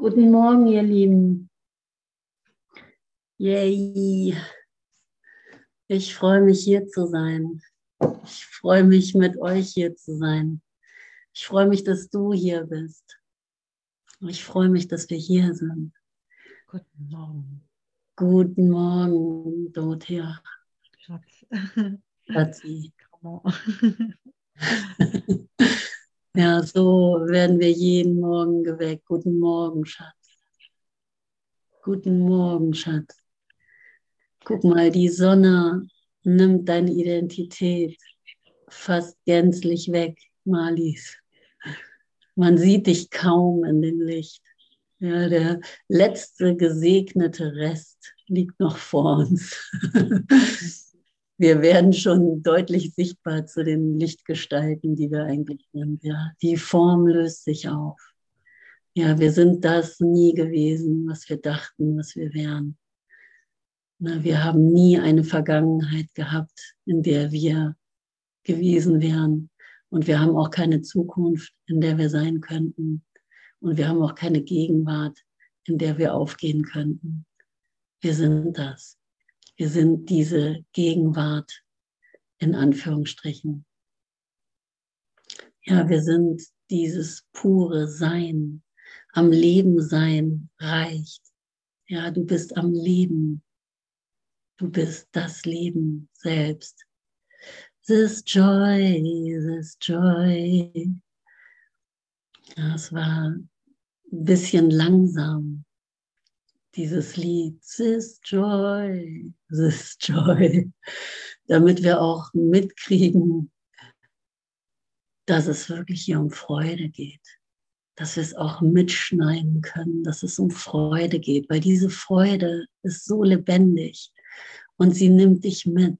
Guten Morgen, ihr Lieben. Yay. Ich freue mich, hier zu sein. Ich freue mich, mit euch hier zu sein. Ich freue mich, dass du hier bist. Ich freue mich, dass wir hier sind. Guten Morgen. Guten Morgen, Dorothea. Schatz. Schatzi. Ja, so werden wir jeden Morgen geweckt. Guten Morgen, Schatz. Guten Morgen, Schatz. Guck mal, die Sonne nimmt deine Identität fast gänzlich weg, Marlies. Man sieht dich kaum in dem Licht. Ja, der letzte gesegnete Rest liegt noch vor uns. wir werden schon deutlich sichtbar zu den Lichtgestalten, die wir eigentlich sind. Ja, die Form löst sich auf. Ja, wir sind das nie gewesen, was wir dachten, was wir wären. Na, wir haben nie eine Vergangenheit gehabt, in der wir gewesen wären. Und wir haben auch keine Zukunft, in der wir sein könnten. Und wir haben auch keine Gegenwart, in der wir aufgehen könnten. Wir sind das. Wir sind diese Gegenwart in Anführungsstrichen. Ja, wir sind dieses pure Sein. Am Leben sein reicht. Ja, du bist am Leben. Du bist das Leben selbst. This joy, this joy. Ja, es war ein bisschen langsam, dieses Lied, This Joy, This Joy, damit wir auch mitkriegen, dass es wirklich hier um Freude geht, dass wir es auch mitschneiden können, dass es um Freude geht, weil diese Freude ist so lebendig und sie nimmt dich mit.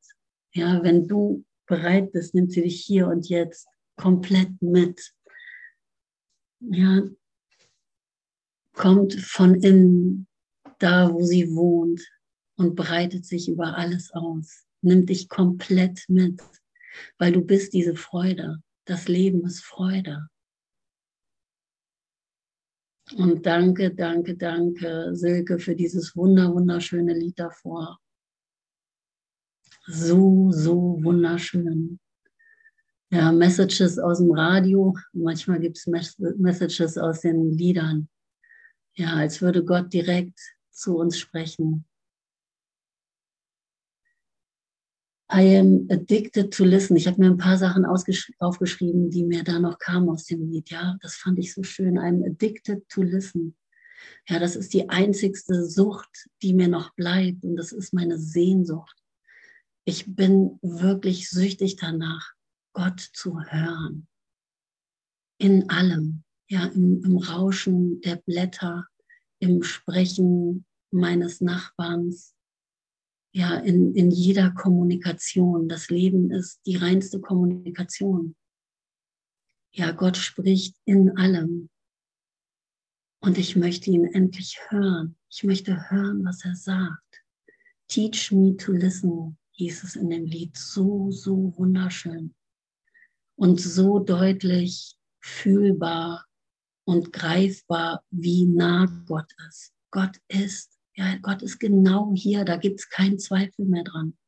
Ja, wenn du bereit bist, nimmt sie dich hier und jetzt komplett mit. Ja, kommt von innen da, wo sie wohnt und breitet sich über alles aus. Nimmt dich komplett mit, weil du bist diese Freude. Das Leben ist Freude. Und danke, danke, danke, Silke, für dieses wunder, wunderschöne Lied davor. So, so wunderschön. Ja, Messages aus dem Radio, manchmal gibt es Messages aus den Liedern. Ja, als würde Gott direkt zu uns sprechen. I am addicted to listen. Ich habe mir ein paar Sachen aufgeschrieben, die mir da noch kamen aus dem Lied. Ja, das fand ich so schön. I'm addicted to listen. Ja, das ist die einzigste Sucht, die mir noch bleibt und das ist meine Sehnsucht. Ich bin wirklich süchtig danach, Gott zu hören. In allem, ja, im, im Rauschen der Blätter, im Sprechen meines Nachbarns, ja, in, in jeder Kommunikation. Das Leben ist die reinste Kommunikation. Ja, Gott spricht in allem. Und ich möchte ihn endlich hören. Ich möchte hören, was er sagt. Teach me to listen, hieß es in dem Lied. So, so wunderschön. Und so deutlich fühlbar und greifbar, wie nah Gott ist. Gott ist ja, Gott ist genau hier, da gibt es keinen Zweifel mehr dran.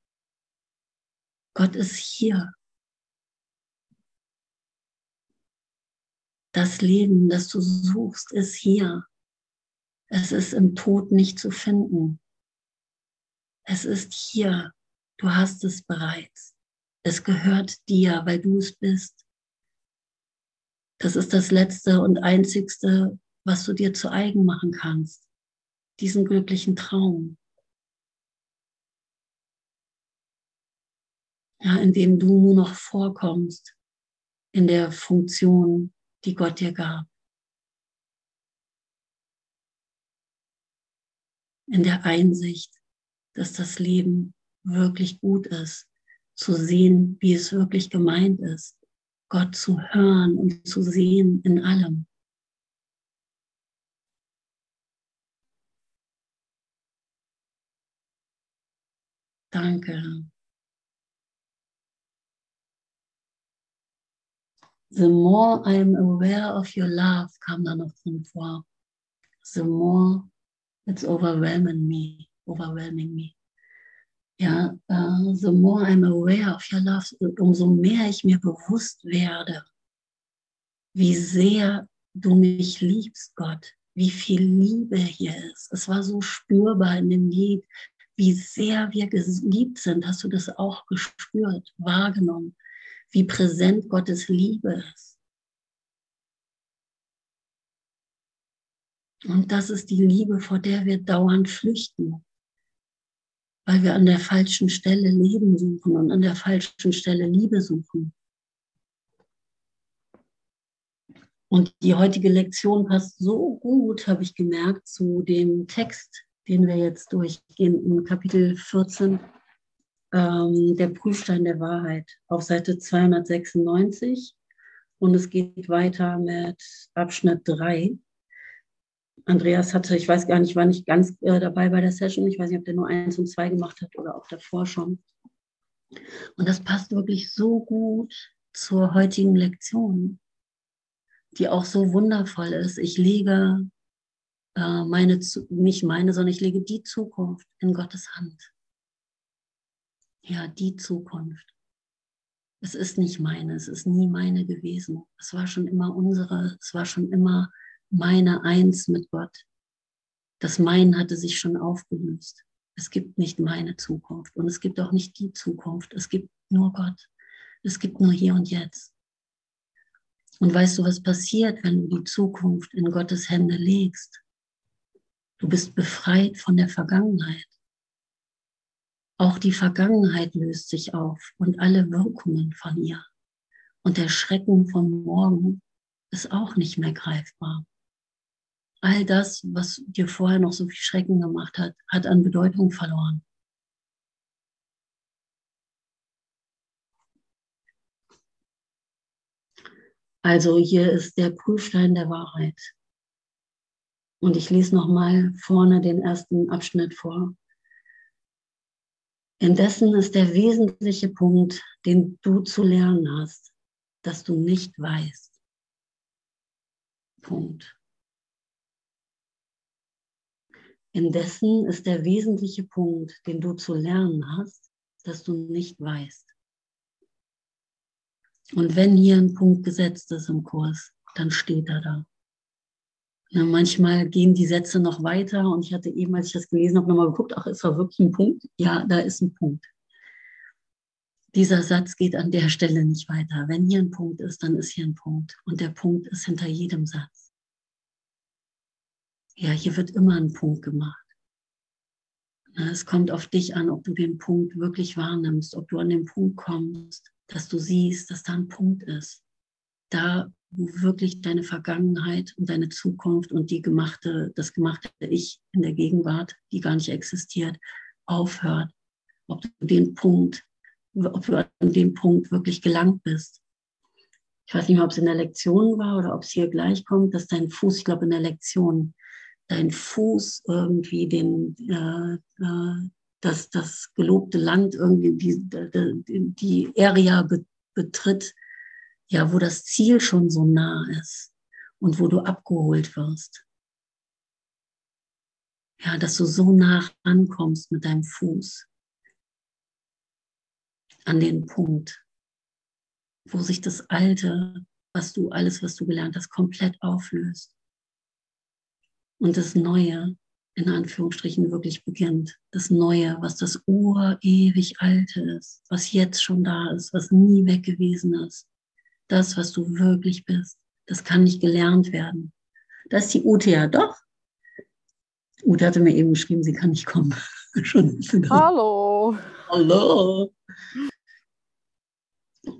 Gott ist hier. Das Leben, das du suchst, ist hier. Es ist im Tod nicht zu finden. Es ist hier. Du hast es bereits. Es gehört dir, weil du es bist. Das ist das Letzte und Einzigste, was du dir zu eigen machen kannst diesen glücklichen Traum. Ja, in dem du nur noch vorkommst in der Funktion, die Gott dir gab. In der Einsicht, dass das Leben wirklich gut ist, zu sehen, wie es wirklich gemeint ist, Gott zu hören und zu sehen in allem. Danke. The more I'm aware of your love, kam da noch drin vor. the more it's overwhelming me, overwhelming me. Ja, uh, the more I'm aware of your love, umso mehr ich mir bewusst werde, wie sehr du mich liebst, Gott, wie viel Liebe hier ist. Es war so spürbar in dem Lied, wie sehr wir geliebt sind. Hast du das auch gespürt, wahrgenommen, wie präsent Gottes Liebe ist? Und das ist die Liebe, vor der wir dauernd flüchten, weil wir an der falschen Stelle Leben suchen und an der falschen Stelle Liebe suchen. Und die heutige Lektion passt so gut, habe ich gemerkt, zu dem Text, den wir jetzt durchgehen, im Kapitel 14, ähm, der Prüfstein der Wahrheit, auf Seite 296. Und es geht weiter mit Abschnitt 3. Andreas hatte, ich weiß gar nicht, war nicht ganz äh, dabei bei der Session. Ich weiß nicht, ob der nur eins und zwei gemacht hat oder auch davor schon. Und das passt wirklich so gut zur heutigen Lektion die auch so wundervoll ist. Ich lege äh, meine, nicht meine, sondern ich lege die Zukunft in Gottes Hand. Ja, die Zukunft. Es ist nicht meine, es ist nie meine gewesen. Es war schon immer unsere, es war schon immer meine Eins mit Gott. Das Mein hatte sich schon aufgelöst. Es gibt nicht meine Zukunft und es gibt auch nicht die Zukunft. Es gibt nur Gott. Es gibt nur hier und jetzt. Und weißt du, was passiert, wenn du die Zukunft in Gottes Hände legst? Du bist befreit von der Vergangenheit. Auch die Vergangenheit löst sich auf und alle Wirkungen von ihr. Und der Schrecken von morgen ist auch nicht mehr greifbar. All das, was dir vorher noch so viel Schrecken gemacht hat, hat an Bedeutung verloren. Also hier ist der Prüfstein der Wahrheit. Und ich lese nochmal vorne den ersten Abschnitt vor. Indessen ist der wesentliche Punkt, den du zu lernen hast, dass du nicht weißt. Punkt. Indessen ist der wesentliche Punkt, den du zu lernen hast, dass du nicht weißt. Und wenn hier ein Punkt gesetzt ist im Kurs, dann steht er da. Ja, manchmal gehen die Sätze noch weiter und ich hatte eben, als ich das gelesen habe, nochmal geguckt, ach, ist da wirklich ein Punkt? Ja, da ist ein Punkt. Dieser Satz geht an der Stelle nicht weiter. Wenn hier ein Punkt ist, dann ist hier ein Punkt. Und der Punkt ist hinter jedem Satz. Ja, hier wird immer ein Punkt gemacht. Es kommt auf dich an, ob du den Punkt wirklich wahrnimmst, ob du an den Punkt kommst, dass du siehst, dass da ein Punkt ist. Da, wo wirklich deine Vergangenheit und deine Zukunft und die gemachte, das gemachte Ich in der Gegenwart, die gar nicht existiert, aufhört. Ob du den Punkt, ob du an dem Punkt wirklich gelangt bist. Ich weiß nicht mehr, ob es in der Lektion war oder ob es hier gleich kommt, dass dein Fuß, ich glaube in der Lektion, dein Fuß irgendwie den, äh, äh, dass das gelobte Land irgendwie die, die, die Area betritt, ja, wo das Ziel schon so nah ist und wo du abgeholt wirst. Ja, dass du so nah ankommst mit deinem Fuß an den Punkt, wo sich das Alte, was du, alles, was du gelernt hast, komplett auflöst und das Neue in Anführungsstrichen wirklich beginnt. Das Neue, was das urewig Alte ist, was jetzt schon da ist, was nie weg gewesen ist. Das, was du wirklich bist, das kann nicht gelernt werden. Da ist die Ute ja doch. Ute hatte mir eben geschrieben, sie kann nicht kommen. schon Hallo. Hallo.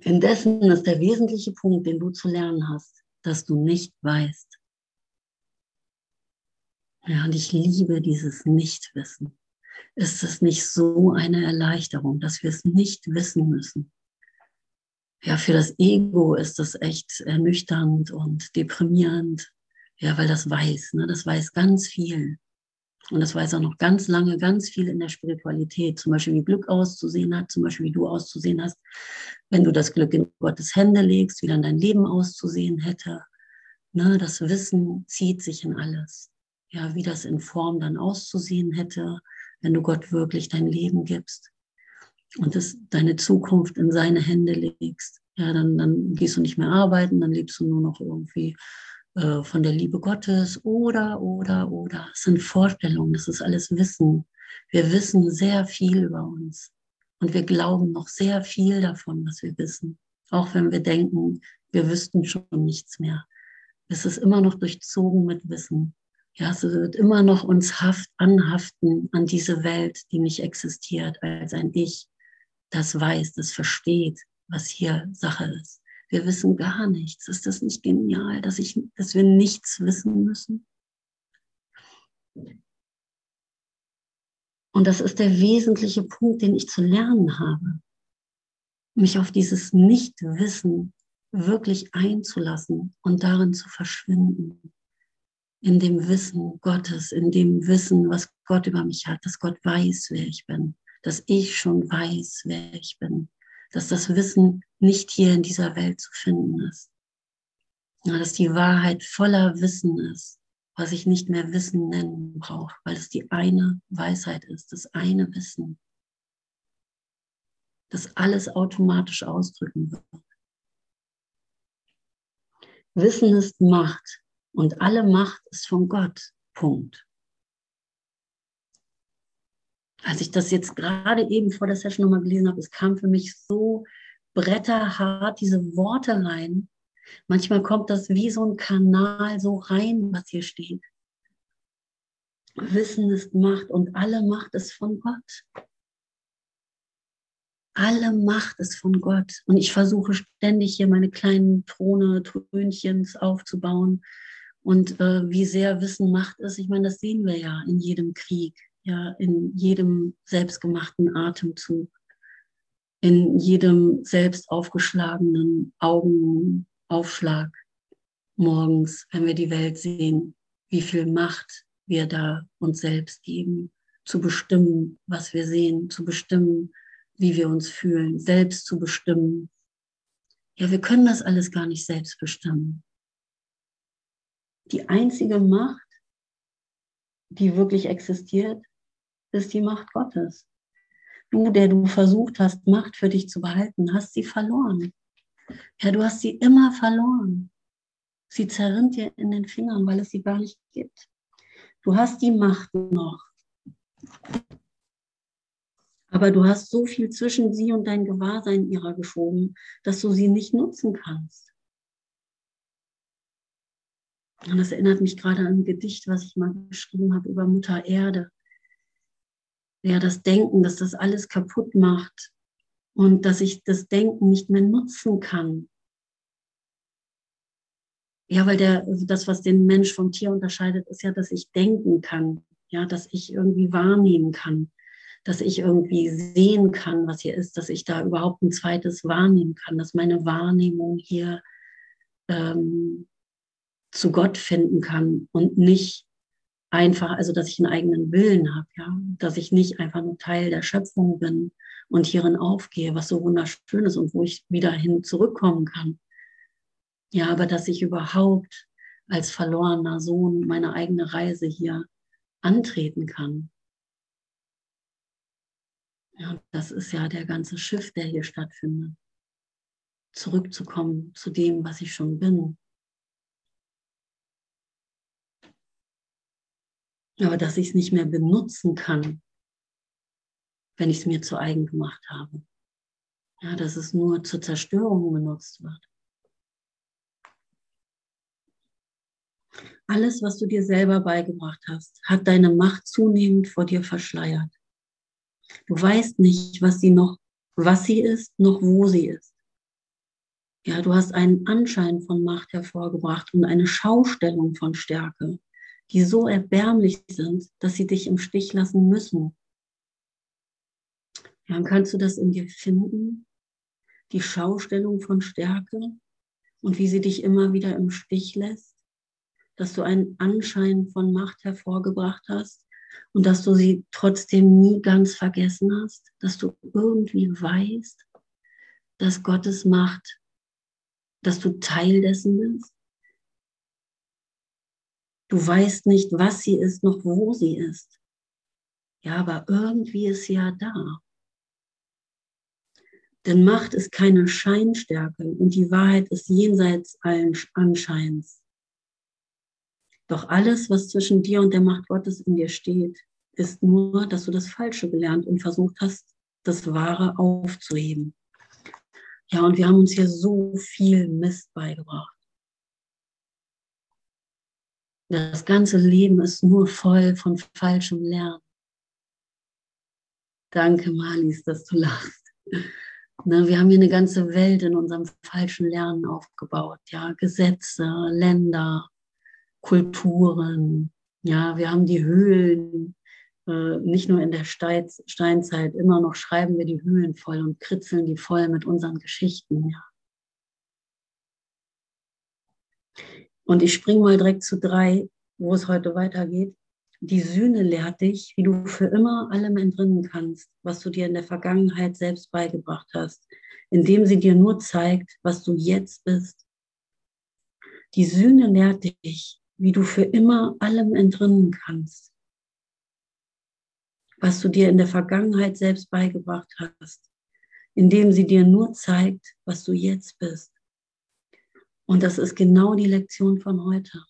Indessen ist der wesentliche Punkt, den du zu lernen hast, dass du nicht weißt, ja, und ich liebe dieses Nichtwissen. Ist es nicht so eine Erleichterung, dass wir es nicht wissen müssen? Ja, für das Ego ist das echt ernüchternd und deprimierend. Ja, weil das weiß, ne? das weiß ganz viel. Und das weiß auch noch ganz lange, ganz viel in der Spiritualität. Zum Beispiel, wie Glück auszusehen hat, zum Beispiel, wie du auszusehen hast. Wenn du das Glück in Gottes Hände legst, wie dann dein Leben auszusehen hätte. Ne? Das Wissen zieht sich in alles. ja, wie das in Form dann auszusehen hätte, wenn du Gott wirklich dein Leben gibst und es, deine Zukunft in seine Hände legst. Ja, dann, dann gehst du nicht mehr arbeiten, dann lebst du nur noch irgendwie äh, von der Liebe Gottes oder, oder, oder. Es sind Vorstellungen, das ist alles Wissen. Wir wissen sehr viel über uns und wir glauben noch sehr viel davon, was wir wissen. Auch wenn wir denken, wir wüssten schon nichts mehr. Es ist immer noch durchzogen mit Wissen. Ja, es wird immer noch uns haft, anhaften an diese Welt, die nicht existiert, als ein Ich, das weiß, das versteht, was hier Sache ist. Wir wissen gar nichts. Ist das nicht genial, dass, ich, dass wir nichts wissen müssen? Und das ist der wesentliche Punkt, den ich zu lernen habe. Mich auf dieses Nichtwissen wirklich einzulassen und darin zu verschwinden. In dem Wissen Gottes, in dem Wissen, was Gott über mich hat, dass Gott weiß, wer ich bin, dass ich schon weiß, wer ich bin, dass das Wissen nicht hier in dieser Welt zu finden ist. Dass die Wahrheit voller Wissen ist, was ich nicht mehr Wissen nennen brauche, weil es die eine Weisheit ist, das eine Wissen, das alles automatisch ausdrücken wird. Wissen ist Macht und alle Macht ist von Gott. Punkt. Als ich das jetzt gerade eben vor der Session nochmal gelesen habe, es kam für mich so bretterhart diese Worte rein. Manchmal kommt das wie so ein Kanal so rein, was hier steht. Wissen ist Macht und alle Macht ist von Gott. Alle Macht ist von Gott. Und ich versuche ständig hier meine kleinen Throne, Trönchens aufzubauen. Und äh, wie sehr Wissen Macht ist, ich meine, das sehen wir ja in jedem Krieg, ja, in jedem selbstgemachten Atemzug, in jedem selbst aufgeschlagenen Augenaufschlag morgens, wenn wir die Welt sehen, wie viel Macht wir da uns selbst geben, zu bestimmen, was wir sehen, zu bestimmen, wie wir uns fühlen, selbst zu bestimmen. Ja, wir können das alles gar nicht selbst bestimmen. Die einzige Macht, die wirklich existiert, ist die Macht Gottes. Du, der du versucht hast, Macht für dich zu behalten, hast sie verloren. Ja, du hast sie immer verloren. Sie zerrinnt dir in den Fingern, weil es sie gar nicht gibt. Du hast die Macht noch. Aber du hast so viel zwischen sie und dein Gewahrsein ihrer geschoben, dass du sie nicht nutzen kannst. Und das erinnert mich gerade an ein Gedicht, was ich mal geschrieben habe über Mutter Erde. Ja, das Denken, dass das alles kaputt macht und dass ich das Denken nicht mehr nutzen kann. Ja, weil der, also das, was den Mensch vom Tier unterscheidet, ist ja, dass ich denken kann, ja, dass ich irgendwie wahrnehmen kann dass ich irgendwie sehen kann, was hier ist, dass ich da überhaupt ein zweites wahrnehmen kann, dass meine Wahrnehmung hier ähm, zu Gott finden kann und nicht einfach, also dass ich einen eigenen Willen habe, ja, dass ich nicht einfach nur Teil der Schöpfung bin und hierin aufgehe, was so wunderschön ist und wo ich wieder hin zurückkommen kann. Ja, aber dass ich überhaupt als verlorener Sohn meine eigene Reise hier antreten kann. Ja, das ist ja der ganze Schiff, der hier stattfindet. Zurückzukommen zu dem, was ich schon bin. Aber dass ich es nicht mehr benutzen kann, wenn ich es mir zu eigen gemacht habe. Ja, dass es nur zur Zerstörung benutzt wird. Alles, was du dir selber beigebracht hast, hat deine Macht zunehmend vor dir verschleiert. Du weißt nicht, was sie noch, was sie ist, noch wo sie ist. Ja, du hast einen Anschein von Macht hervorgebracht und eine Schaustellung von Stärke, die so erbärmlich sind, dass sie dich im Stich lassen müssen. Ja, kannst du das in dir finden? Die Schaustellung von Stärke und wie sie dich immer wieder im Stich lässt, dass du einen Anschein von Macht hervorgebracht hast, und dass du sie trotzdem nie ganz vergessen hast, dass du irgendwie weißt, dass Gottes Macht, dass du Teil dessen bist. Du weißt nicht, was sie ist, noch wo sie ist. Ja, aber irgendwie ist sie ja da. Denn Macht ist keine Scheinstärke und die Wahrheit ist jenseits allen Anscheins. Doch alles, was zwischen dir und der Macht Gottes in dir steht, ist nur, dass du das Falsche gelernt und versucht hast, das Wahre aufzuheben. Ja, und wir haben uns hier so viel Mist beigebracht. Das ganze Leben ist nur voll von falschem Lernen. Danke, Marlies, dass du lachst. Ne, wir haben hier eine ganze Welt in unserem falschen Lernen aufgebaut. Ja, Gesetze, Länder, Kulturen. Ja, wir haben die Höhlen, äh, nicht nur in der Steinzeit, immer noch schreiben wir die Höhlen voll und kritzeln die voll mit unseren Geschichten. Ja. Und ich springe mal direkt zu drei, wo es heute weitergeht. Die Sühne lehrt dich, wie du für immer allem entrinnen kannst, was du dir in der Vergangenheit selbst beigebracht hast, indem sie dir nur zeigt, was du jetzt bist. Die Sühne lehrt dich, wie du für immer allem entrinnen kannst, was du dir in der Vergangenheit selbst beigebracht hast, indem sie dir nur zeigt, was du jetzt bist. Und das ist genau die Lektion von heute.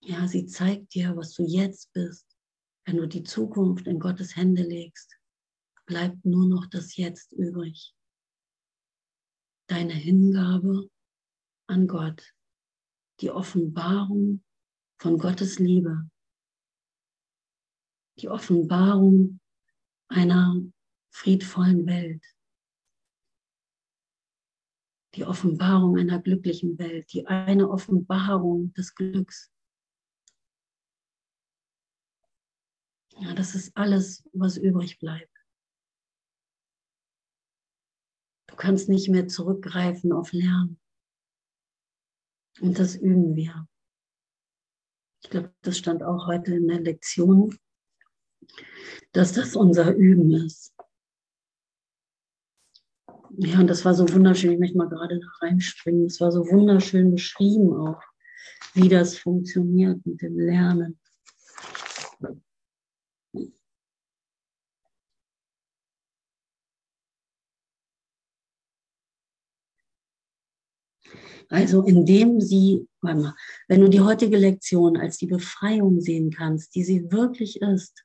Ja, sie zeigt dir, was du jetzt bist. Wenn du die Zukunft in Gottes Hände legst, bleibt nur noch das Jetzt übrig. Deine Hingabe an Gott, die Offenbarung von Gottes Liebe, die Offenbarung einer friedvollen Welt die Offenbarung einer glücklichen Welt, die eine Offenbarung des Glücks. Ja, das ist alles, was übrig bleibt. Du kannst nicht mehr zurückgreifen auf Lernen. Und das üben wir. Ich glaube, das stand auch heute in der Lektion, dass das unser Üben ist. Ja, und das war so wunderschön. Ich möchte mal gerade da reinspringen. Es war so wunderschön beschrieben auch, wie das funktioniert mit dem Lernen. Also indem sie, warte mal, wenn du die heutige Lektion als die Befreiung sehen kannst, die sie wirklich ist,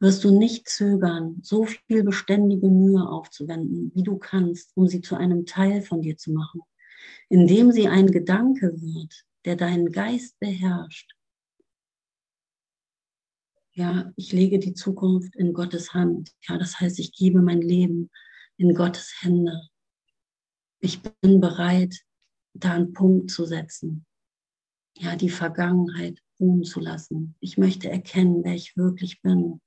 wirst du nicht zögern, so viel beständige Mühe aufzuwenden, wie du kannst, um sie zu einem Teil von dir zu machen, indem sie ein Gedanke wird, der deinen Geist beherrscht. Ja, ich lege die Zukunft in Gottes Hand. Ja, das heißt, ich gebe mein Leben in Gottes Hände. Ich bin bereit, da einen Punkt zu setzen. Ja, die Vergangenheit ruhen zu lassen. Ich möchte erkennen, wer ich wirklich bin.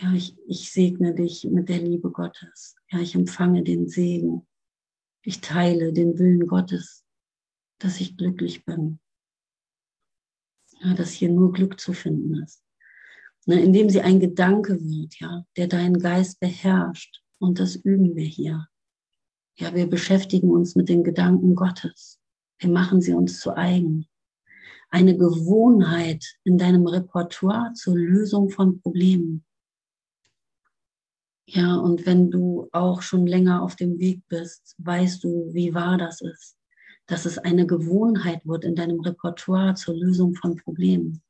Ja, ich, ich segne dich mit der Liebe Gottes. Ja, ich empfange den Segen. Ich teile den Willen Gottes, dass ich glücklich bin. Ja, dass hier nur Glück zu finden ist. Ne, indem sie ein Gedanke wird, ja, der deinen Geist beherrscht. Und das üben wir hier. Ja, wir beschäftigen uns mit den Gedanken Gottes. Wir machen sie uns zu eigen. Eine Gewohnheit in deinem Repertoire zur Lösung von Problemen. Ja, und wenn du auch schon länger auf dem Weg bist, weißt du, wie wahr das ist, dass es eine Gewohnheit wird in deinem Repertoire zur Lösung von Problemen.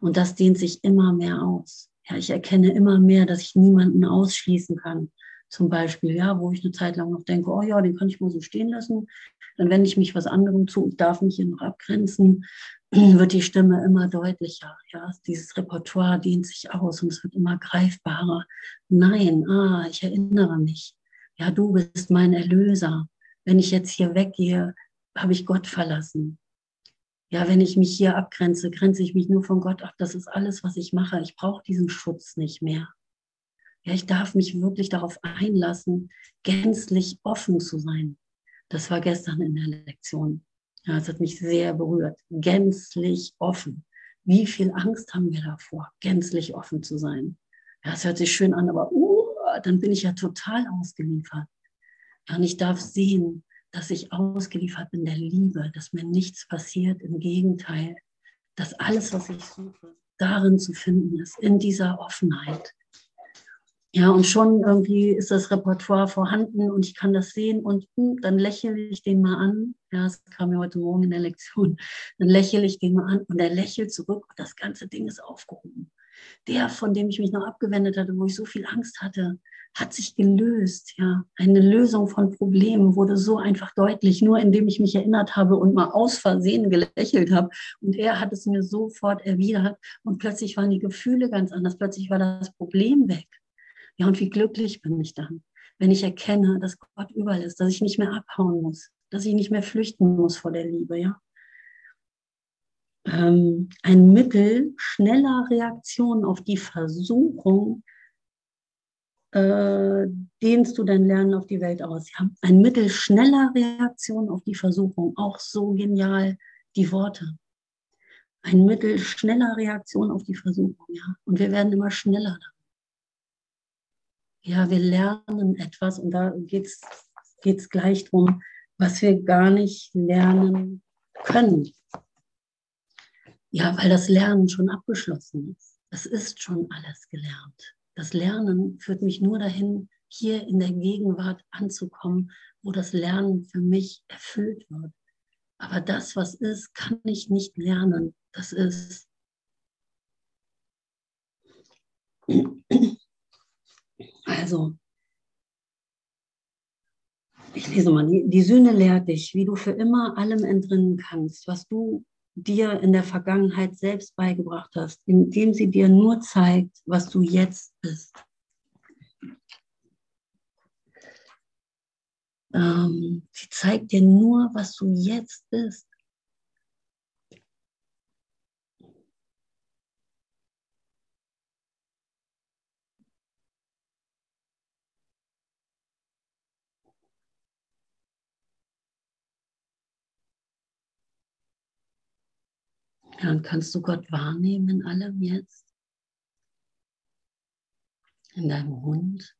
Und das dehnt sich immer mehr aus. Ja, ich erkenne immer mehr, dass ich niemanden ausschließen kann. Zum Beispiel, ja, wo ich eine Zeit lang noch denke, oh ja, den kann ich mal so stehen lassen. Dann wende ich mich was anderem zu und darf mich hier noch abgrenzen. wird die Stimme immer deutlicher. Ja, dieses Repertoire dehnt sich aus und es wird immer greifbarer. Nein, ah, ich erinnere mich. Ja, du bist mein Erlöser. Wenn ich jetzt hier weggehe, habe ich Gott verlassen. Ja, wenn ich mich hier abgrenze, grenze ich mich nur von Gott ab. Das ist alles, was ich mache. Ich brauche diesen Schutz nicht mehr. Ja, ich darf mich wirklich darauf einlassen, gänzlich offen zu sein. Das war gestern in der Lektion. Ja, es hat mich sehr berührt. Gänzlich offen. Wie viel Angst haben wir davor, gänzlich offen zu sein? Ja, es hört sich schön an, aber uh, dann bin ich ja total ausgeliefert. Ja, und ich darf sehen, dass ich ausgeliefert bin der Liebe, dass mir nichts passiert. Im Gegenteil, dass alles, was ich suche, darin zu finden ist, in dieser Offenheit. Ja, und schon irgendwie ist das Repertoire vorhanden und ich kann das sehen und hm, dann lächle ich den mal an. Ja, es kam mir heute Morgen in der Lektion. Dann lächle ich den mal an und er lächelt zurück und das ganze Ding ist aufgehoben. Der, von dem ich mich noch abgewendet hatte, wo ich so viel Angst hatte, hat sich gelöst. Ja, eine Lösung von Problemen wurde so einfach deutlich, nur indem ich mich erinnert habe und mal aus Versehen gelächelt habe. Und er hat es mir sofort erwidert und plötzlich waren die Gefühle ganz anders. Plötzlich war das Problem weg. Ja, und wie glücklich bin ich dann, wenn ich erkenne, dass Gott überall ist, dass ich nicht mehr abhauen muss, dass ich nicht mehr flüchten muss vor der Liebe, ja. Ähm, ein Mittel schneller Reaktion auf die Versuchung, äh, dehnst du dein Lernen auf die Welt aus. Ja? Ein Mittel schneller Reaktion auf die Versuchung, auch so genial die Worte. Ein Mittel schneller Reaktion auf die Versuchung, ja. Und wir werden immer schneller ja, wir lernen etwas und da geht es gleich darum, was wir gar nicht lernen können. Ja, weil das Lernen schon abgeschlossen ist. Es ist schon alles gelernt. Das Lernen führt mich nur dahin, hier in der Gegenwart anzukommen, wo das Lernen für mich erfüllt wird. Aber das, was ist, kann ich nicht lernen. Das ist also, ich lese mal, die, Sühne lehrt dich, wie du für immer allem entrinnen kannst, was du dir in der Vergangenheit selbst beigebracht hast, indem sie dir nur zeigt, was du jetzt bist. Ähm, sie zeigt dir nur, was du jetzt bist. Ja, und kannst du Gott wahrnehmen in allem jetzt? In deinem Hund?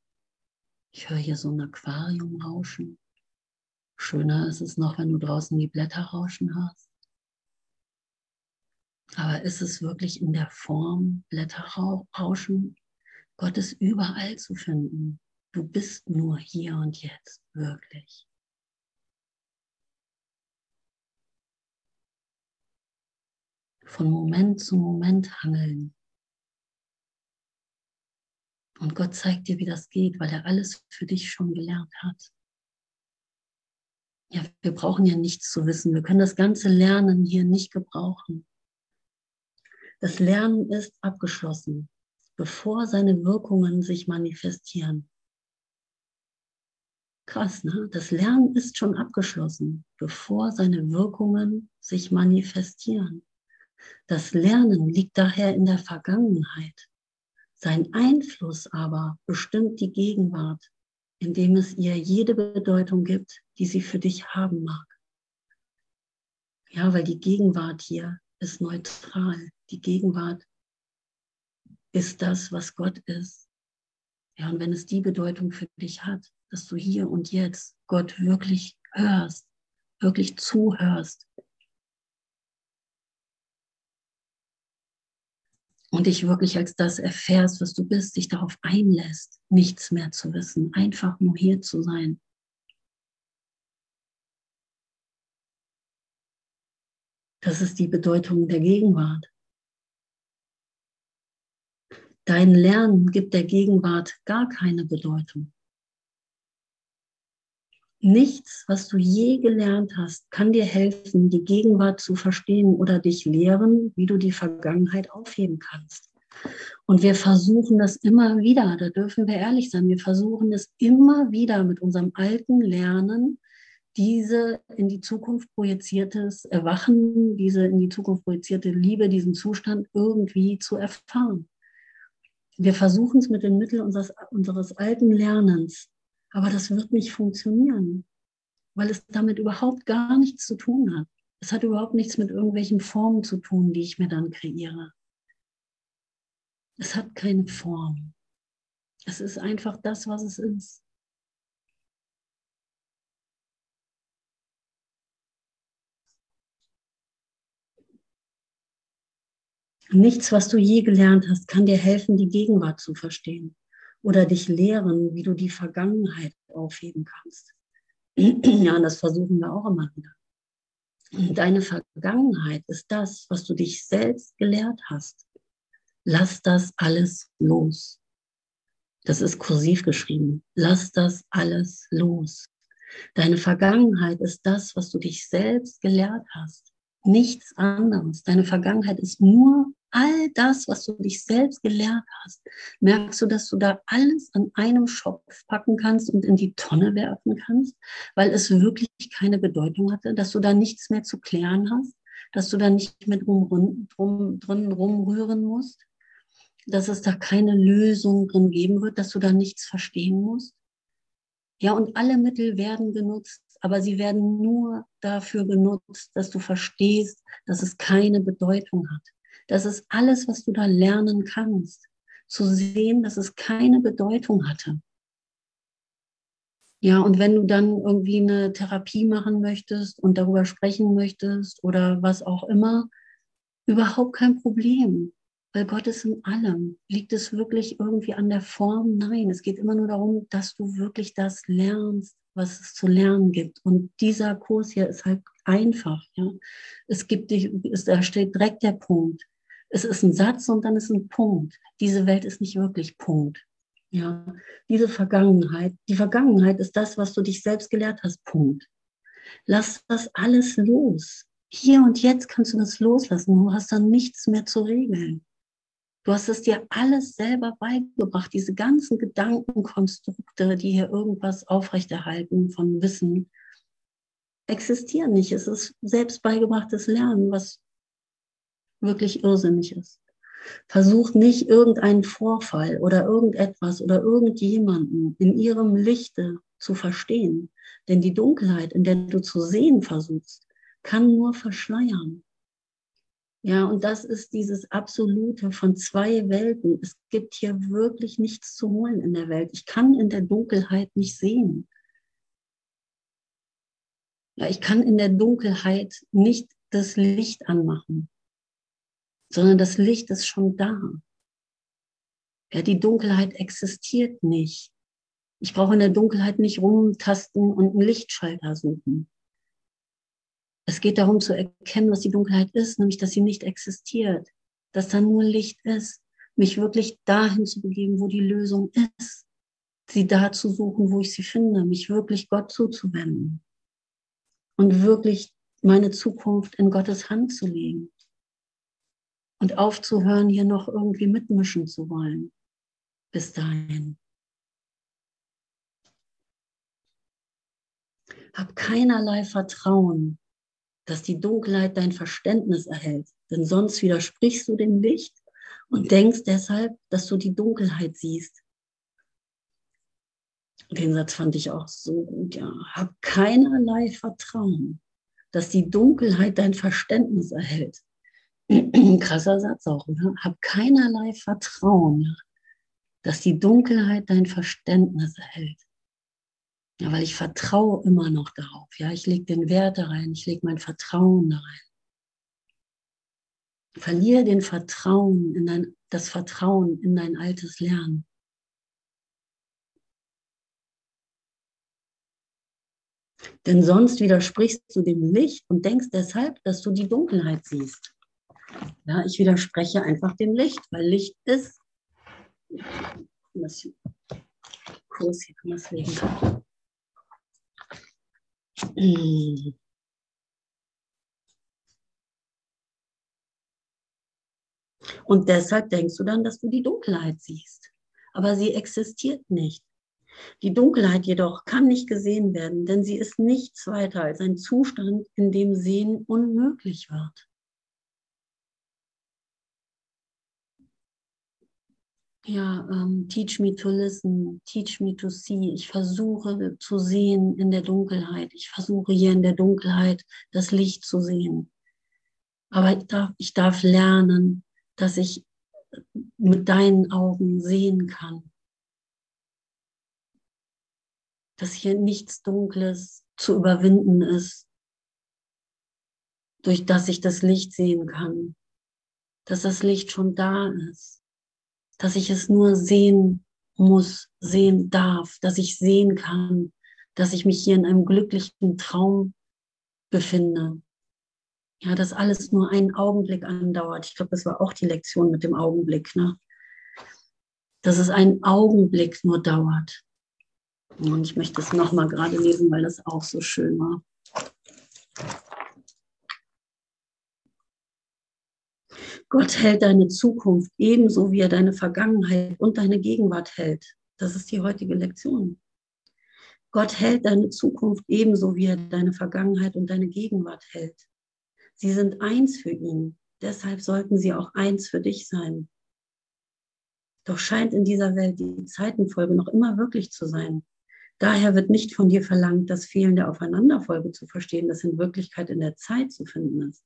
Ich höre hier so ein Aquarium rauschen. Schöner ist es noch, wenn du draußen die Blätter rauschen hast. Aber ist es wirklich in der Form Blätterrauschen? Gott ist überall zu finden. Du bist nur hier und jetzt, wirklich. Von Moment zu Moment hangeln. Und Gott zeigt dir, wie das geht, weil er alles für dich schon gelernt hat. Ja, wir brauchen ja nichts zu wissen. Wir können das ganze Lernen hier nicht gebrauchen. Das Lernen ist abgeschlossen, bevor seine Wirkungen sich manifestieren. Krass, ne? Das Lernen ist schon abgeschlossen, bevor seine Wirkungen sich manifestieren. Das Lernen liegt daher in der Vergangenheit. Sein Einfluss aber bestimmt die Gegenwart, indem es ihr jede Bedeutung gibt, die sie für dich haben mag. Ja, weil die Gegenwart hier ist neutral. Die Gegenwart ist das, was Gott ist. Ja, und wenn es die Bedeutung für dich hat, dass du hier und jetzt Gott wirklich hörst, wirklich zuhörst, und dich wirklich als das erfährst, was du bist, dich darauf einlässt, nichts mehr zu wissen, einfach nur hier zu sein. Das ist die Bedeutung der Gegenwart. Dein Lernen gibt der Gegenwart gar keine Bedeutung. Nichts, was du je gelernt hast, kann dir helfen, die Gegenwart zu verstehen oder dich lehren, wie du die Vergangenheit aufheben kannst. Und wir versuchen das immer wieder, da dürfen wir ehrlich sein, wir versuchen es immer wieder mit unserem alten Lernen, diese in die Zukunft projiziertes Erwachen, diese in die Zukunft projizierte Liebe, diesen Zustand irgendwie zu erfahren. Wir versuchen es mit den Mitteln unseres, unseres alten Lernens aber das wird nicht funktionieren, weil es damit überhaupt gar nichts zu tun hat. Es hat überhaupt nichts mit irgendwelchen Formen zu tun, die ich mir dann kreiere. Es hat keine Form. Es ist einfach das, was es ist. Nichts, was du je gelernt hast, kann dir helfen, die Gegenwart zu verstehen oder dich lehren, wie du die Vergangenheit aufheben kannst. Ja, und das versuchen wir auch immer wieder. Deine Vergangenheit ist das, was du dich selbst gelehrt hast. Lass das alles los. Das ist kursiv geschrieben. Lass das alles los. Deine Vergangenheit ist das, was du dich selbst gelehrt hast. Nichts anderes. Deine Vergangenheit ist nur all das, was du dich selbst gelehrt hast. Merkst du, dass du da alles an einem Schopf packen kannst und in die Tonne werfen kannst, weil es wirklich keine Bedeutung hatte, dass du da nichts mehr zu klären hast, dass du da nicht mehr drum, drum, drin rumrühren musst, dass es da keine Lösung drin geben wird, dass du da nichts verstehen musst. Ja, und alle Mittel werden genutzt, aber sie werden nur dafür genutzt, dass du verstehst, dass es keine Bedeutung hat. Das ist alles, was du da lernen kannst. Zu sehen, dass es keine Bedeutung hatte. Ja, und wenn du dann irgendwie eine Therapie machen möchtest und darüber sprechen möchtest oder was auch immer, überhaupt kein Problem. Weil Gott ist in allem. Liegt es wirklich irgendwie an der Form? Nein, es geht immer nur darum, dass du wirklich das lernst, was es zu lernen gibt. Und dieser Kurs hier ist halt einfach. Ja? Es gibt dich, da steht direkt der Punkt. Es ist ein Satz und dann ist ein Punkt. Diese Welt ist nicht wirklich Punkt. Ja, diese Vergangenheit, die Vergangenheit ist das, was du dich selbst gelehrt hast. Punkt. Lass das alles los. Hier und jetzt kannst du das loslassen. Du hast dann nichts mehr zu regeln. Du hast es dir alles selber beigebracht, diese ganzen Gedankenkonstrukte, die hier irgendwas aufrechterhalten von Wissen, existieren nicht. Es ist selbst beigebrachtes Lernen, was wirklich irrsinnig ist. Versucht nicht irgendeinen Vorfall oder irgendetwas oder irgendjemanden in ihrem Lichte zu verstehen. Denn die Dunkelheit, in der du zu sehen versuchst, kann nur verschleiern. Ja, und das ist dieses Absolute von zwei Welten. Es gibt hier wirklich nichts zu holen in der Welt. Ich kann in der Dunkelheit nicht sehen. Ja, ich kann in der Dunkelheit nicht das Licht anmachen, sondern das Licht ist schon da. Ja, die Dunkelheit existiert nicht. Ich brauche in der Dunkelheit nicht rumtasten und einen Lichtschalter suchen. Es geht darum zu erkennen, was die Dunkelheit ist, nämlich dass sie nicht existiert, dass da nur Licht ist, mich wirklich dahin zu begeben, wo die Lösung ist, sie da zu suchen, wo ich sie finde, mich wirklich Gott zuzuwenden und wirklich meine Zukunft in Gottes Hand zu legen und aufzuhören, hier noch irgendwie mitmischen zu wollen. Bis dahin. Hab keinerlei Vertrauen dass die Dunkelheit dein Verständnis erhält. Denn sonst widersprichst du dem Licht und denkst deshalb, dass du die Dunkelheit siehst. Den Satz fand ich auch so gut, ja. Hab keinerlei Vertrauen, dass die Dunkelheit dein Verständnis erhält. Krasser Satz auch, oder? Hab keinerlei Vertrauen, dass die Dunkelheit dein Verständnis erhält. Ja, weil ich vertraue immer noch darauf. Ja, ich lege den Wert da rein, ich lege mein Vertrauen da rein. Verliere den Vertrauen in dein, das Vertrauen in dein altes Lernen. Denn sonst widersprichst du dem Licht und denkst deshalb, dass du die Dunkelheit siehst. Ja, ich widerspreche einfach dem Licht, weil Licht ist. Kurs hier kann man es legen. Und deshalb denkst du dann, dass du die Dunkelheit siehst. Aber sie existiert nicht. Die Dunkelheit jedoch kann nicht gesehen werden, denn sie ist nichts weiter als ein Zustand, in dem Sehen unmöglich wird. Ja, ähm, teach me to listen, teach me to see. Ich versuche zu sehen in der Dunkelheit. Ich versuche hier in der Dunkelheit das Licht zu sehen. Aber ich darf, ich darf lernen, dass ich mit deinen Augen sehen kann. Dass hier nichts Dunkles zu überwinden ist, durch das ich das Licht sehen kann. dass das Licht schon da ist, dass ich es nur sehen muss, sehen darf, dass ich sehen kann, dass ich mich hier in einem glücklichen Traum befinde. Ja, dass alles nur einen Augenblick andauert. Ich glaube, das war auch die Lektion mit dem Augenblick, ne? Dass es einen Augenblick nur dauert. Und ich möchte es nochmal gerade lesen, weil das auch so schön war. Gott hält deine Zukunft ebenso, wie er deine Vergangenheit und deine Gegenwart hält. Das ist die heutige Lektion. Gott hält deine Zukunft ebenso, wie er deine Vergangenheit und deine Gegenwart hält. Sie sind eins für ihn. Deshalb sollten sie auch eins für dich sein. Doch scheint in dieser Welt die Zeitenfolge noch immer wirklich zu sein. Daher wird nicht von dir verlangt, das Fehlen der Aufeinanderfolge zu verstehen, das in Wirklichkeit in der Zeit zu finden ist.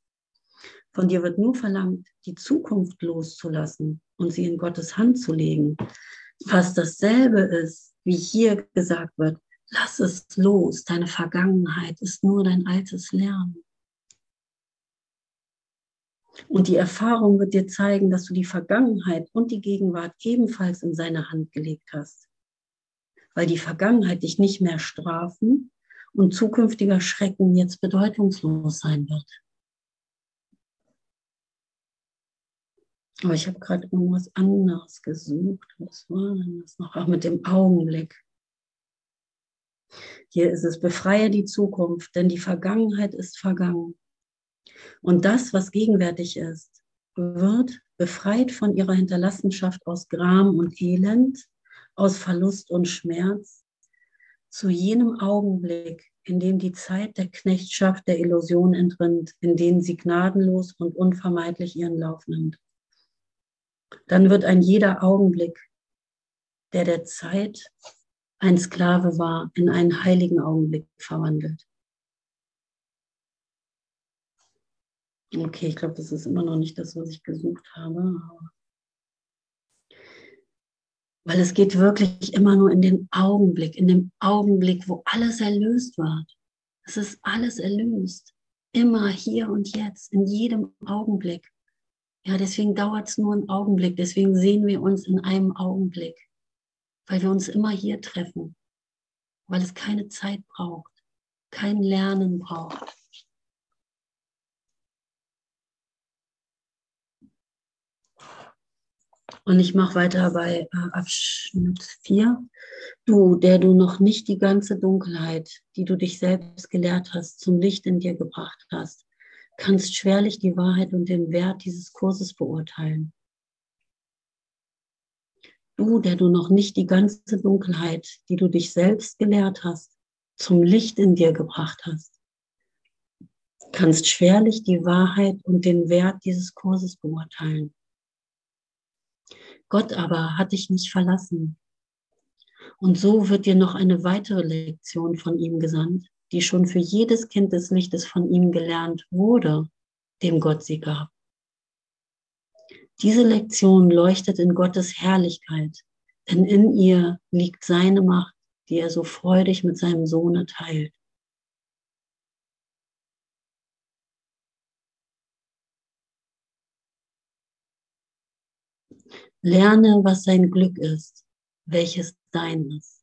Von dir wird nur verlangt, die Zukunft loszulassen und sie in Gottes Hand zu legen. Was dasselbe ist, wie hier gesagt wird, lass es los, deine Vergangenheit ist nur dein altes Lernen. Und die Erfahrung wird dir zeigen, dass du die Vergangenheit und die Gegenwart ebenfalls in seine Hand gelegt hast. Weil die Vergangenheit dich nicht mehr strafen und zukünftiger Schrecken jetzt bedeutungslos sein wird. Aber ich habe gerade irgendwas anderes gesucht. Was war denn das noch? Auch mit dem Augenblick. Hier ist es, befreie die Zukunft, denn die Vergangenheit ist vergangen. Und das, was gegenwärtig ist, wird befreit von ihrer Hinterlassenschaft aus Gram und Elend, aus Verlust und Schmerz, zu jenem Augenblick, in dem die Zeit der Knechtschaft der Illusion entrinnt, in denen sie gnadenlos und unvermeidlich ihren Lauf nimmt. Dann wird ein jeder Augenblick, der der Zeit ein Sklave war, in einen heiligen Augenblick verwandelt. Okay, ich glaube, das ist immer noch nicht das, was ich gesucht habe. Weil es geht wirklich immer nur in den Augenblick, in dem Augenblick, wo alles erlöst wird. Es ist alles erlöst. Immer hier und jetzt, in jedem Augenblick. Ja, deswegen dauert es nur einen Augenblick. Deswegen sehen wir uns in einem Augenblick, weil wir uns immer hier treffen, weil es keine Zeit braucht, kein Lernen braucht. Und ich mache weiter bei äh, Abschnitt 4. Du, der du noch nicht die ganze Dunkelheit, die du dich selbst gelehrt hast, zum Licht in dir gebracht hast, kannst schwerlich die Wahrheit und den Wert dieses Kurses beurteilen. Du, der du noch nicht die ganze Dunkelheit, die du dich selbst gelehrt hast, zum Licht in dir gebracht hast, kannst schwerlich die Wahrheit und den Wert dieses Kurses beurteilen. Gott aber hat dich nicht verlassen. Und so wird dir noch eine weitere Lektion von ihm gesandt, die schon für jedes Kind des Lichtes von ihm gelernt wurde, dem Gott sie gab. Diese Lektion leuchtet in Gottes Herrlichkeit, denn in ihr liegt seine Macht, die er so freudig mit seinem Sohne teilt. Lerne, was sein Glück ist, welches dein ist.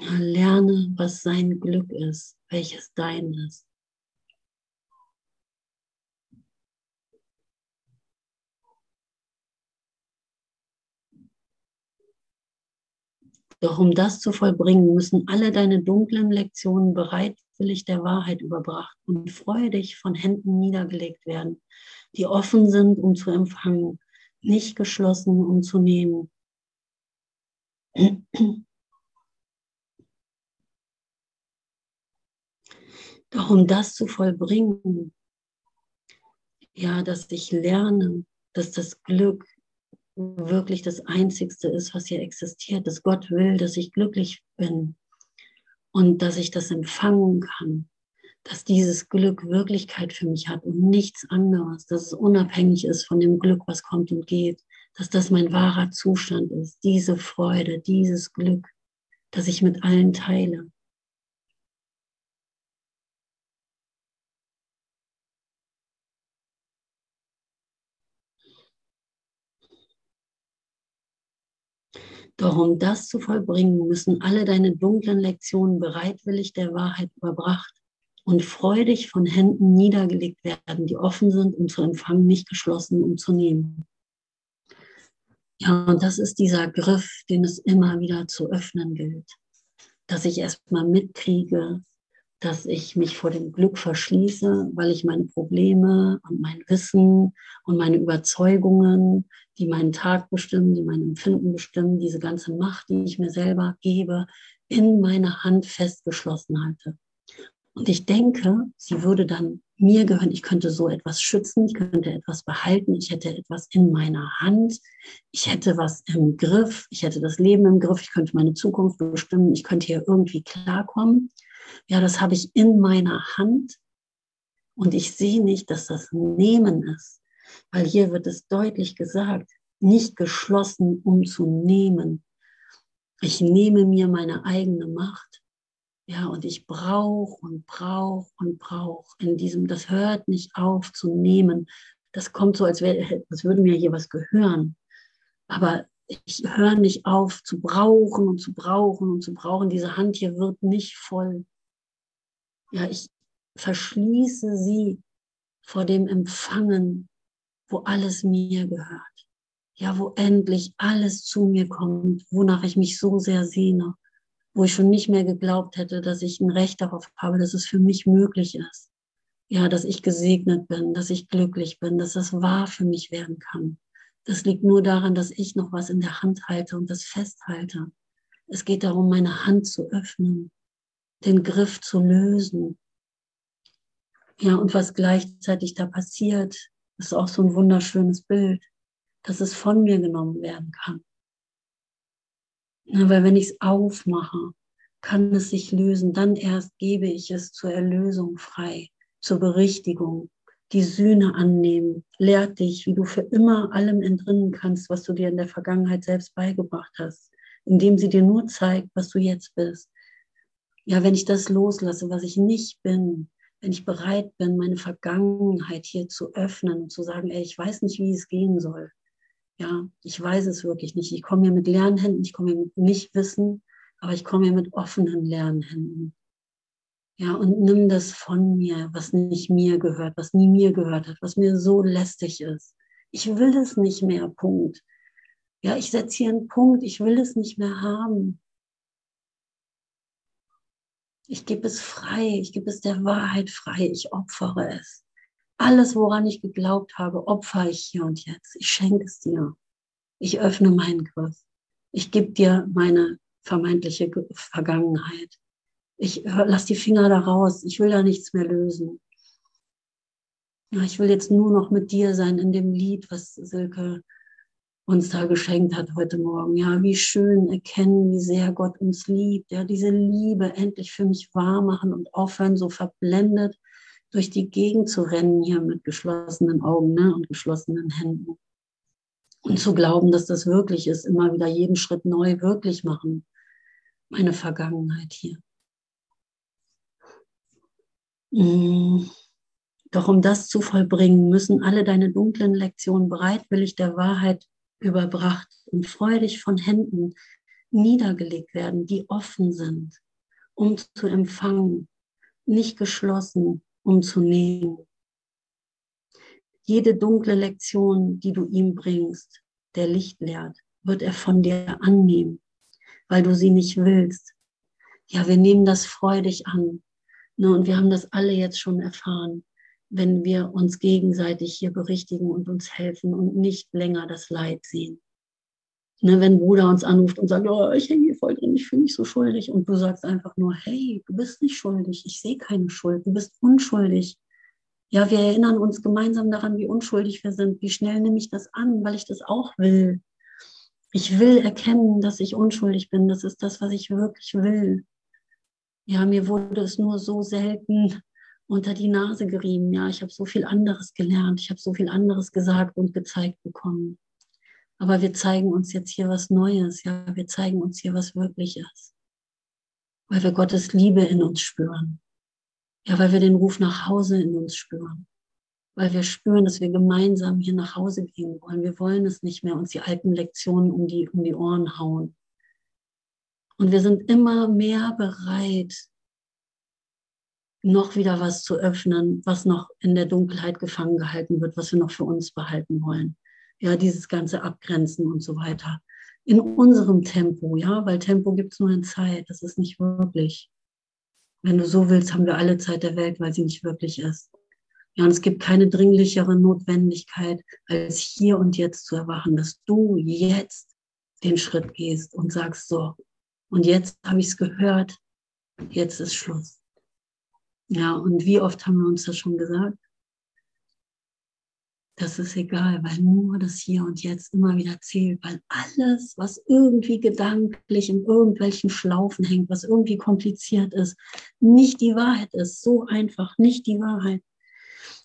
Lerne, was sein Glück ist, welches dein ist. Doch um das zu vollbringen, müssen alle deine dunklen Lektionen bereitwillig der Wahrheit überbracht und freudig von Händen niedergelegt werden, die offen sind, um zu empfangen, nicht geschlossen, um zu nehmen. Doch um das zu vollbringen, ja, dass ich lerne, dass das Glück wirklich das Einzigste ist, was hier existiert, dass Gott will, dass ich glücklich bin und dass ich das empfangen kann, dass dieses Glück Wirklichkeit für mich hat und nichts anderes, dass es unabhängig ist von dem Glück, was kommt und geht, dass das mein wahrer Zustand ist, diese Freude, dieses Glück, das ich mit allen teile. Doch um das zu vollbringen, müssen alle deine dunklen Lektionen bereitwillig der Wahrheit überbracht und freudig von Händen niedergelegt werden, die offen sind, um zu empfangen, nicht geschlossen, um zu nehmen. Ja, und das ist dieser Griff, den es immer wieder zu öffnen gilt. Dass ich erstmal mitkriege, dass ich mich vor dem Glück verschließe, weil ich meine Probleme und mein Wissen und meine Überzeugungen, die meinen Tag bestimmen, die mein Empfinden bestimmen, diese ganze Macht, die ich mir selber gebe, in meiner Hand festgeschlossen halte. Und ich denke, sie würde dann mir gehören. Ich könnte so etwas schützen, ich könnte etwas behalten, ich hätte etwas in meiner Hand, ich hätte was im Griff, ich hätte das Leben im Griff, ich könnte meine Zukunft bestimmen, ich könnte hier irgendwie klarkommen. Ja, das habe ich in meiner Hand und ich sehe nicht, dass das Nehmen ist, weil hier wird es deutlich gesagt, nicht geschlossen, um zu nehmen. Ich nehme mir meine eigene Macht ja, und ich brauche und brauche und brauche in diesem, das hört nicht auf zu nehmen. Das kommt so, als, wäre, als würde mir hier was gehören. Aber ich höre nicht auf zu brauchen und zu brauchen und zu brauchen. Diese Hand hier wird nicht voll. Ja, ich verschließe sie vor dem Empfangen, wo alles mir gehört. Ja, wo endlich alles zu mir kommt, wonach ich mich so sehr sehne wo ich schon nicht mehr geglaubt hätte, dass ich ein Recht darauf habe, dass es für mich möglich ist. Ja, dass ich gesegnet bin, dass ich glücklich bin, dass das wahr für mich werden kann. Das liegt nur daran, dass ich noch was in der Hand halte und das festhalte. Es geht darum, meine Hand zu öffnen, den Griff zu lösen. Ja, und was gleichzeitig da passiert, ist auch so ein wunderschönes Bild, dass es von mir genommen werden kann. Ja, weil wenn ich es aufmache, kann es sich lösen. Dann erst gebe ich es zur Erlösung frei, zur Berichtigung. Die Sühne annehmen, lehrt dich, wie du für immer allem entrinnen kannst, was du dir in der Vergangenheit selbst beigebracht hast, indem sie dir nur zeigt, was du jetzt bist. Ja, wenn ich das loslasse, was ich nicht bin, wenn ich bereit bin, meine Vergangenheit hier zu öffnen und zu sagen, ey, ich weiß nicht, wie es gehen soll, ja, ich weiß es wirklich nicht. Ich komme hier mit leeren Händen, ich komme hier mit nicht Wissen, aber ich komme hier mit offenen leeren Händen. Ja, und nimm das von mir, was nicht mir gehört, was nie mir gehört hat, was mir so lästig ist. Ich will es nicht mehr, Punkt. Ja, ich setze hier einen Punkt, ich will es nicht mehr haben. Ich gebe es frei, ich gebe es der Wahrheit frei, ich opfere es. Alles, woran ich geglaubt habe, opfer ich hier und jetzt. Ich schenke es dir. Ich öffne meinen Griff. Ich gebe dir meine vermeintliche Vergangenheit. Ich lass die Finger da raus. Ich will da nichts mehr lösen. Ich will jetzt nur noch mit dir sein in dem Lied, was Silke uns da geschenkt hat heute Morgen. Ja, wie schön erkennen, wie sehr Gott uns liebt. Ja, diese Liebe endlich für mich wahr machen und aufhören, so verblendet durch die Gegend zu rennen hier mit geschlossenen Augen ne, und geschlossenen Händen. Und zu glauben, dass das wirklich ist, immer wieder jeden Schritt neu wirklich machen. Meine Vergangenheit hier. Mm. Doch um das zu vollbringen, müssen alle deine dunklen Lektionen bereitwillig der Wahrheit überbracht und freudig von Händen niedergelegt werden, die offen sind, um zu empfangen, nicht geschlossen, um zu nehmen. Jede dunkle Lektion, die du ihm bringst, der Licht lehrt, wird er von dir annehmen, weil du sie nicht willst. Ja, wir nehmen das freudig an. Ne, und wir haben das alle jetzt schon erfahren, wenn wir uns gegenseitig hier berichtigen und uns helfen und nicht länger das Leid sehen. Ne, wenn Bruder uns anruft und sagt, oh, ich hänge hier voll drin, ich fühle mich so schuldig. Und du sagst einfach nur, hey, du bist nicht schuldig, ich sehe keine Schuld, du bist unschuldig. Ja, wir erinnern uns gemeinsam daran, wie unschuldig wir sind. Wie schnell nehme ich das an, weil ich das auch will. Ich will erkennen, dass ich unschuldig bin. Das ist das, was ich wirklich will. Ja, mir wurde es nur so selten unter die Nase gerieben. Ja, ich habe so viel anderes gelernt. Ich habe so viel anderes gesagt und gezeigt bekommen. Aber wir zeigen uns jetzt hier was Neues, ja, wir zeigen uns hier was Wirkliches. Weil wir Gottes Liebe in uns spüren. Ja, weil wir den Ruf nach Hause in uns spüren. Weil wir spüren, dass wir gemeinsam hier nach Hause gehen wollen. Wir wollen es nicht mehr, uns die alten Lektionen um die, um die Ohren hauen. Und wir sind immer mehr bereit, noch wieder was zu öffnen, was noch in der Dunkelheit gefangen gehalten wird, was wir noch für uns behalten wollen. Ja, dieses ganze Abgrenzen und so weiter. In unserem Tempo, ja, weil Tempo gibt es nur in Zeit, das ist nicht wirklich. Wenn du so willst, haben wir alle Zeit der Welt, weil sie nicht wirklich ist. Ja, und es gibt keine dringlichere Notwendigkeit, als hier und jetzt zu erwachen, dass du jetzt den Schritt gehst und sagst so, und jetzt habe ich es gehört, jetzt ist Schluss. Ja, und wie oft haben wir uns das schon gesagt? Das ist egal, weil nur das Hier und Jetzt immer wieder zählt, weil alles, was irgendwie gedanklich in irgendwelchen Schlaufen hängt, was irgendwie kompliziert ist, nicht die Wahrheit ist. So einfach, nicht die Wahrheit.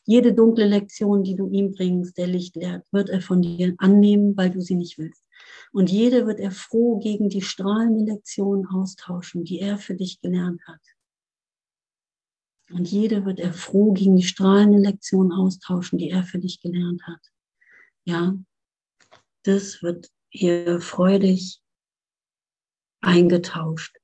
Jede dunkle Lektion, die du ihm bringst, der Licht lehrt, wird er von dir annehmen, weil du sie nicht willst. Und jede wird er froh gegen die strahlende Lektion austauschen, die er für dich gelernt hat. Und jede wird er froh gegen die strahlende Lektion austauschen, die er für dich gelernt hat. Ja, das wird hier freudig eingetauscht.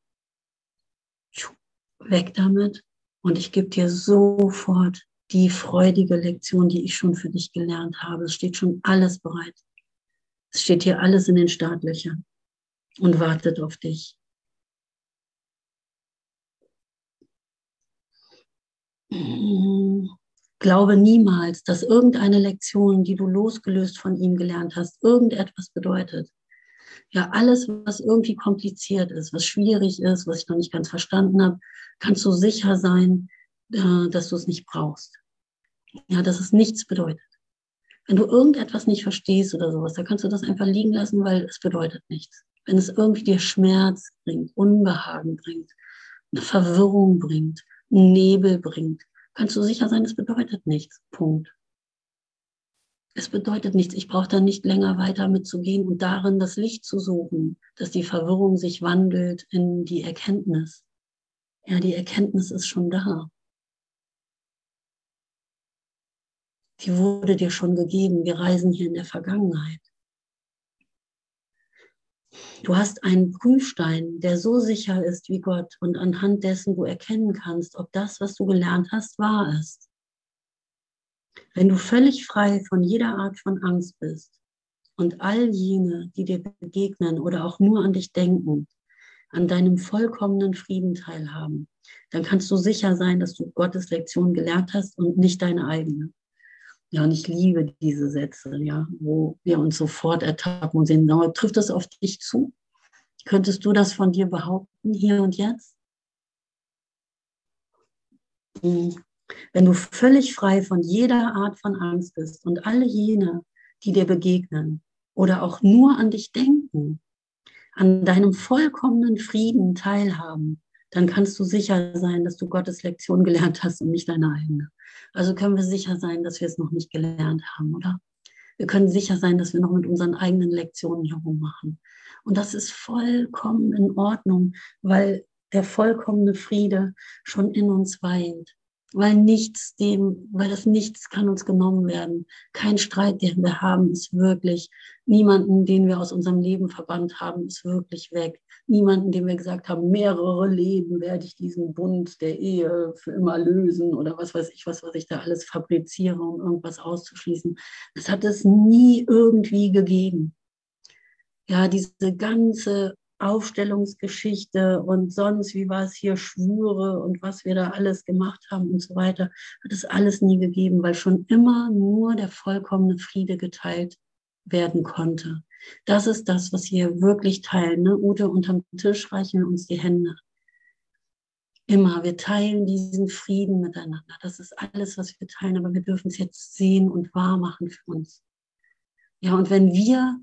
Weg damit. Und ich gebe dir sofort die freudige Lektion, die ich schon für dich gelernt habe. Es steht schon alles bereit. Es steht hier alles in den Startlöchern und wartet auf dich. Glaube niemals, dass irgendeine Lektion, die du losgelöst von ihm gelernt hast, irgendetwas bedeutet. Ja, alles, was irgendwie kompliziert ist, was schwierig ist, was ich noch nicht ganz verstanden habe, kannst du sicher sein, äh, dass du es nicht brauchst. Ja, dass es nichts bedeutet. Wenn du irgendetwas nicht verstehst oder sowas, da kannst du das einfach liegen lassen, weil es bedeutet nichts. Wenn es irgendwie dir Schmerz bringt, Unbehagen bringt, eine Verwirrung bringt, Nebel bringt, kannst du sicher sein, es bedeutet nichts. Punkt. Es bedeutet nichts. Ich brauche da nicht länger weiter mitzugehen und darin das Licht zu suchen, dass die Verwirrung sich wandelt in die Erkenntnis. Ja, die Erkenntnis ist schon da. Die wurde dir schon gegeben. Wir reisen hier in der Vergangenheit. Du hast einen Prüfstein, der so sicher ist wie Gott und anhand dessen du erkennen kannst, ob das, was du gelernt hast, wahr ist. Wenn du völlig frei von jeder Art von Angst bist und all jene, die dir begegnen oder auch nur an dich denken, an deinem vollkommenen Frieden teilhaben, dann kannst du sicher sein, dass du Gottes Lektion gelernt hast und nicht deine eigene. Ja, und ich liebe diese Sätze, ja, wo wir uns sofort ertappen und sehen, aber trifft das auf dich zu? Könntest du das von dir behaupten, hier und jetzt? Hm. Wenn du völlig frei von jeder Art von Angst bist und alle jene, die dir begegnen oder auch nur an dich denken, an deinem vollkommenen Frieden teilhaben, dann kannst du sicher sein, dass du Gottes Lektion gelernt hast und nicht deine eigene. Also können wir sicher sein, dass wir es noch nicht gelernt haben, oder? Wir können sicher sein, dass wir noch mit unseren eigenen Lektionen herummachen. Und das ist vollkommen in Ordnung, weil der vollkommene Friede schon in uns weint weil nichts dem, weil das nichts kann uns genommen werden. Kein Streit, den wir haben, ist wirklich. Niemanden, den wir aus unserem Leben verbannt haben, ist wirklich weg. Niemanden, dem wir gesagt haben, mehrere Leben werde ich diesen Bund der Ehe für immer lösen oder was weiß ich, was, was ich da alles fabriziere, um irgendwas auszuschließen. Das hat es nie irgendwie gegeben. Ja, diese ganze Aufstellungsgeschichte und sonst, wie war es hier, Schwüre und was wir da alles gemacht haben und so weiter, hat es alles nie gegeben, weil schon immer nur der vollkommene Friede geteilt werden konnte. Das ist das, was wir wirklich teilen. Ne? Ute, unterm Tisch reichen wir uns die Hände. Immer, wir teilen diesen Frieden miteinander. Das ist alles, was wir teilen, aber wir dürfen es jetzt sehen und wahr machen für uns. Ja, und wenn wir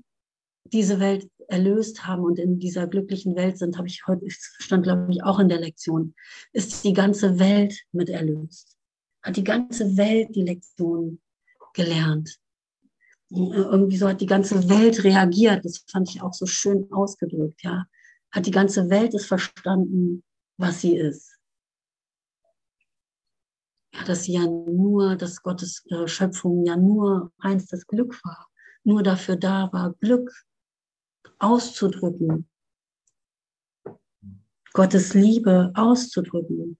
diese Welt erlöst haben und in dieser glücklichen Welt sind, habe ich heute, stand glaube ich auch in der Lektion, ist die ganze Welt mit erlöst. Hat die ganze Welt die Lektion gelernt. Irgendwie so hat die ganze Welt reagiert. Das fand ich auch so schön ausgedrückt, ja. Hat die ganze Welt es verstanden, was sie ist. Ja, dass sie ja nur, dass Gottes äh, Schöpfung ja nur reinstes Glück war, nur dafür da war, Glück auszudrücken. Gottes Liebe auszudrücken,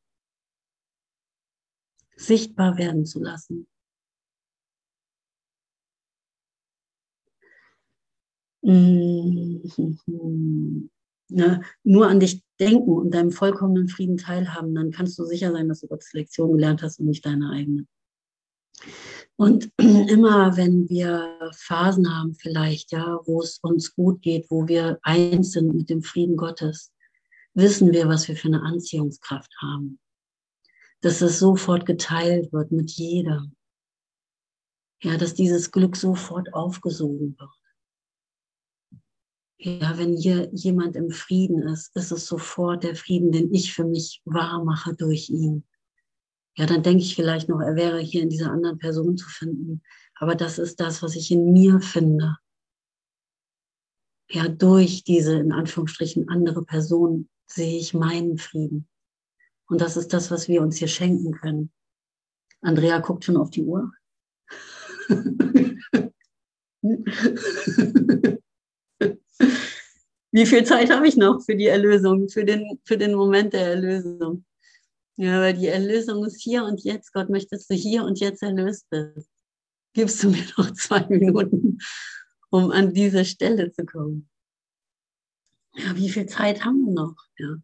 sichtbar werden zu lassen. Mhm. Ne, nur an dich denken und deinem vollkommenen Frieden teilhaben, dann kannst du sicher sein, dass du Gottes Lektion gelernt hast und nicht deine eigene. Und immer wenn wir Phasen haben, vielleicht, ja, wo es uns gut geht, wo wir eins sind mit dem Frieden Gottes, wissen wir, was wir für eine Anziehungskraft haben. Dass es sofort geteilt wird mit jedem. Ja, dass dieses Glück sofort aufgesogen wird. Ja, wenn hier jemand im Frieden ist, ist es sofort der Frieden, den ich für mich wahr mache durch ihn. Ja, dann denke ich vielleicht noch, er wäre hier in dieser anderen Person zu finden. Aber das ist das, was ich in mir finde. Ja, durch diese in Anführungsstrichen andere Person sehe ich meinen Frieden. Und das ist das, was wir uns hier schenken können. Andrea guckt schon auf die Uhr. Wie viel Zeit habe ich noch für die Erlösung, für den, für den Moment der Erlösung? Ja, weil die Erlösung ist hier und jetzt. Gott möchte, dass du hier und jetzt erlöst bist. Gibst du mir noch zwei Minuten, um an diese Stelle zu kommen? Ja, wie viel Zeit haben wir noch? Ja.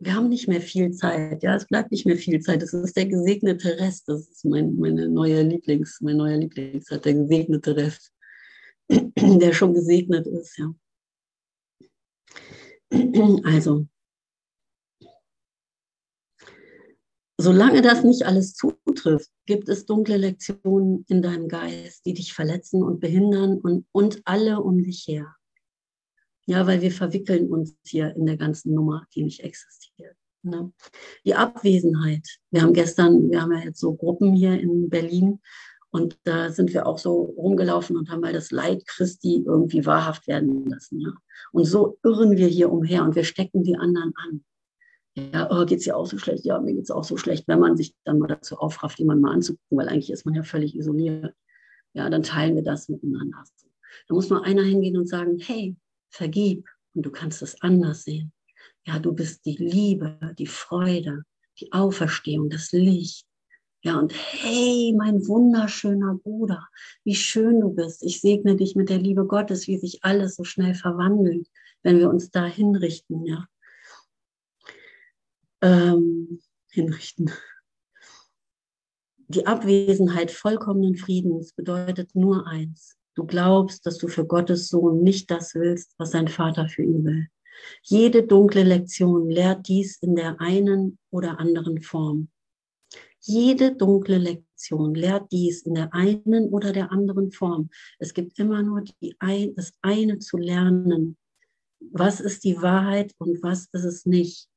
Wir haben nicht mehr viel Zeit. Ja, es bleibt nicht mehr viel Zeit. Das ist der gesegnete Rest. Das ist mein, meine neue Lieblings, mein neuer Lieblingszeit, der gesegnete Rest, der schon gesegnet ist. Ja. Also, solange das nicht alles zutrifft, gibt es dunkle Lektionen in deinem Geist, die dich verletzen und behindern und, und alle um dich her. Ja, weil wir verwickeln uns hier in der ganzen Nummer, die nicht existiert. Ne? Die Abwesenheit. Wir haben gestern, wir haben ja jetzt so Gruppen hier in Berlin und da sind wir auch so rumgelaufen und haben mal das Leid Christi irgendwie wahrhaft werden lassen. Ja? Und so irren wir hier umher und wir stecken die anderen an. Ja, oh, geht es dir auch so schlecht? Ja, mir geht es auch so schlecht, wenn man sich dann mal dazu aufrafft, jemanden mal anzugucken, weil eigentlich ist man ja völlig isoliert. Ja, dann teilen wir das miteinander. Da muss mal einer hingehen und sagen, hey, vergib und du kannst es anders sehen. Ja, du bist die Liebe, die Freude, die Auferstehung, das Licht. Ja, und hey, mein wunderschöner Bruder, wie schön du bist. Ich segne dich mit der Liebe Gottes, wie sich alles so schnell verwandelt, wenn wir uns da hinrichten, ja. Ähm, hinrichten. Die Abwesenheit vollkommenen Friedens bedeutet nur eins. Du glaubst, dass du für Gottes Sohn nicht das willst, was sein Vater für ihn will. Jede dunkle Lektion lehrt dies in der einen oder anderen Form. Jede dunkle Lektion lehrt dies in der einen oder der anderen Form. Es gibt immer nur ein, das eine zu lernen. Was ist die Wahrheit und was ist es nicht?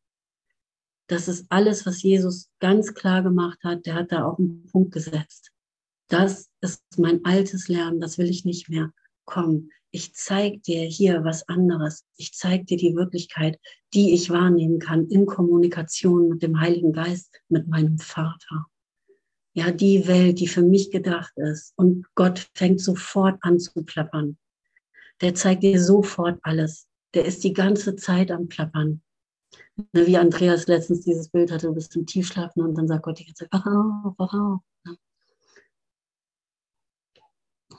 Das ist alles, was Jesus ganz klar gemacht hat. Der hat da auch einen Punkt gesetzt das ist mein altes Lernen, das will ich nicht mehr. Komm, ich zeige dir hier was anderes. Ich zeige dir die Wirklichkeit, die ich wahrnehmen kann in Kommunikation mit dem Heiligen Geist, mit meinem Vater. Ja, die Welt, die für mich gedacht ist. Und Gott fängt sofort an zu plappern. Der zeigt dir sofort alles. Der ist die ganze Zeit am Plappern. Wie Andreas letztens dieses Bild hatte, du bist im Tiefschlafen und dann sagt Gott die ganze Zeit, wach auf, wach auf.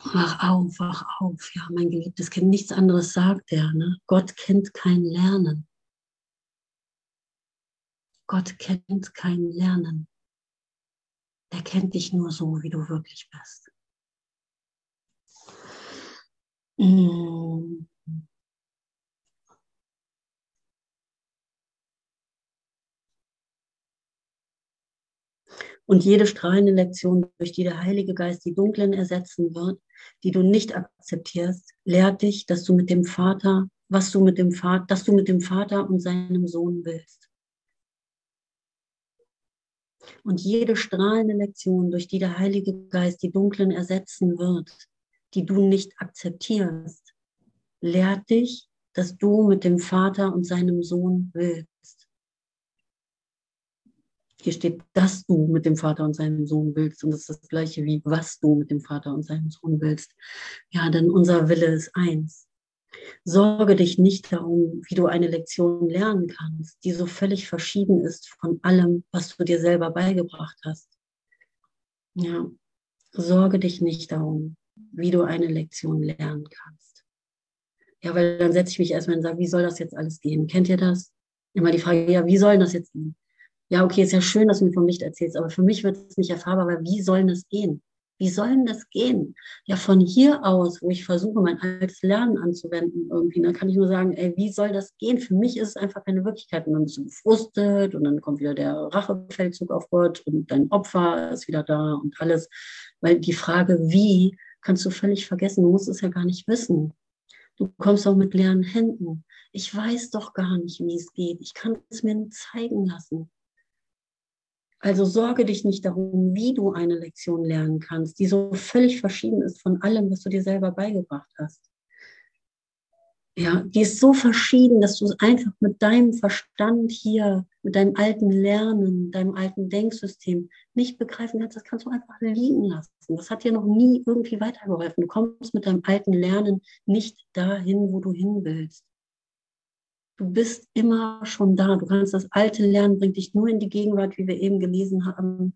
Wach auf, wach auf. Ja, mein geliebtes Kind, nichts anderes sagt er. Ne? Gott kennt kein Lernen. Gott kennt kein Lernen. Er kennt dich nur so, wie du wirklich bist. Mm. Und jede strahlende Lektion, durch die der Heilige Geist die dunklen ersetzen wird, die du nicht akzeptierst, lehrt dich, dass du mit dem Vater, was du mit dem Vater, dass du mit dem Vater und seinem Sohn willst. Und jede strahlende Lektion, durch die der Heilige Geist die dunklen ersetzen wird, die du nicht akzeptierst, lehrt dich, dass du mit dem Vater und seinem Sohn willst. Hier steht, dass du mit dem Vater und seinem Sohn willst. Und das ist das gleiche wie, was du mit dem Vater und seinem Sohn willst. Ja, denn unser Wille ist eins. Sorge dich nicht darum, wie du eine Lektion lernen kannst, die so völlig verschieden ist von allem, was du dir selber beigebracht hast. Ja, sorge dich nicht darum, wie du eine Lektion lernen kannst. Ja, weil dann setze ich mich erstmal und sage, wie soll das jetzt alles gehen? Kennt ihr das? Immer die Frage, ja, wie soll das jetzt gehen? Ja, okay, ist ja schön, dass du mir vom Licht erzählst, aber für mich wird es nicht erfahrbar, weil wie soll das gehen? Wie soll denn das gehen? Ja, von hier aus, wo ich versuche, mein altes Lernen anzuwenden, irgendwie, dann kann ich nur sagen, ey, wie soll das gehen? Für mich ist es einfach keine Wirklichkeit. Und dann bist du gefrustet und dann kommt wieder der Rachefeldzug auf Gott und dein Opfer ist wieder da und alles. Weil die Frage, wie, kannst du völlig vergessen. Du musst es ja gar nicht wissen. Du kommst auch mit leeren Händen. Ich weiß doch gar nicht, wie es geht. Ich kann es mir zeigen lassen. Also sorge dich nicht darum, wie du eine Lektion lernen kannst, die so völlig verschieden ist von allem, was du dir selber beigebracht hast. Ja, die ist so verschieden, dass du es einfach mit deinem Verstand hier, mit deinem alten Lernen, deinem alten Denksystem nicht begreifen kannst. Das kannst du einfach liegen lassen. Das hat dir noch nie irgendwie weitergeholfen. Du kommst mit deinem alten Lernen nicht dahin, wo du hin willst. Du bist immer schon da. Du kannst das alte Lernen, bringt dich nur in die Gegenwart, wie wir eben gelesen haben,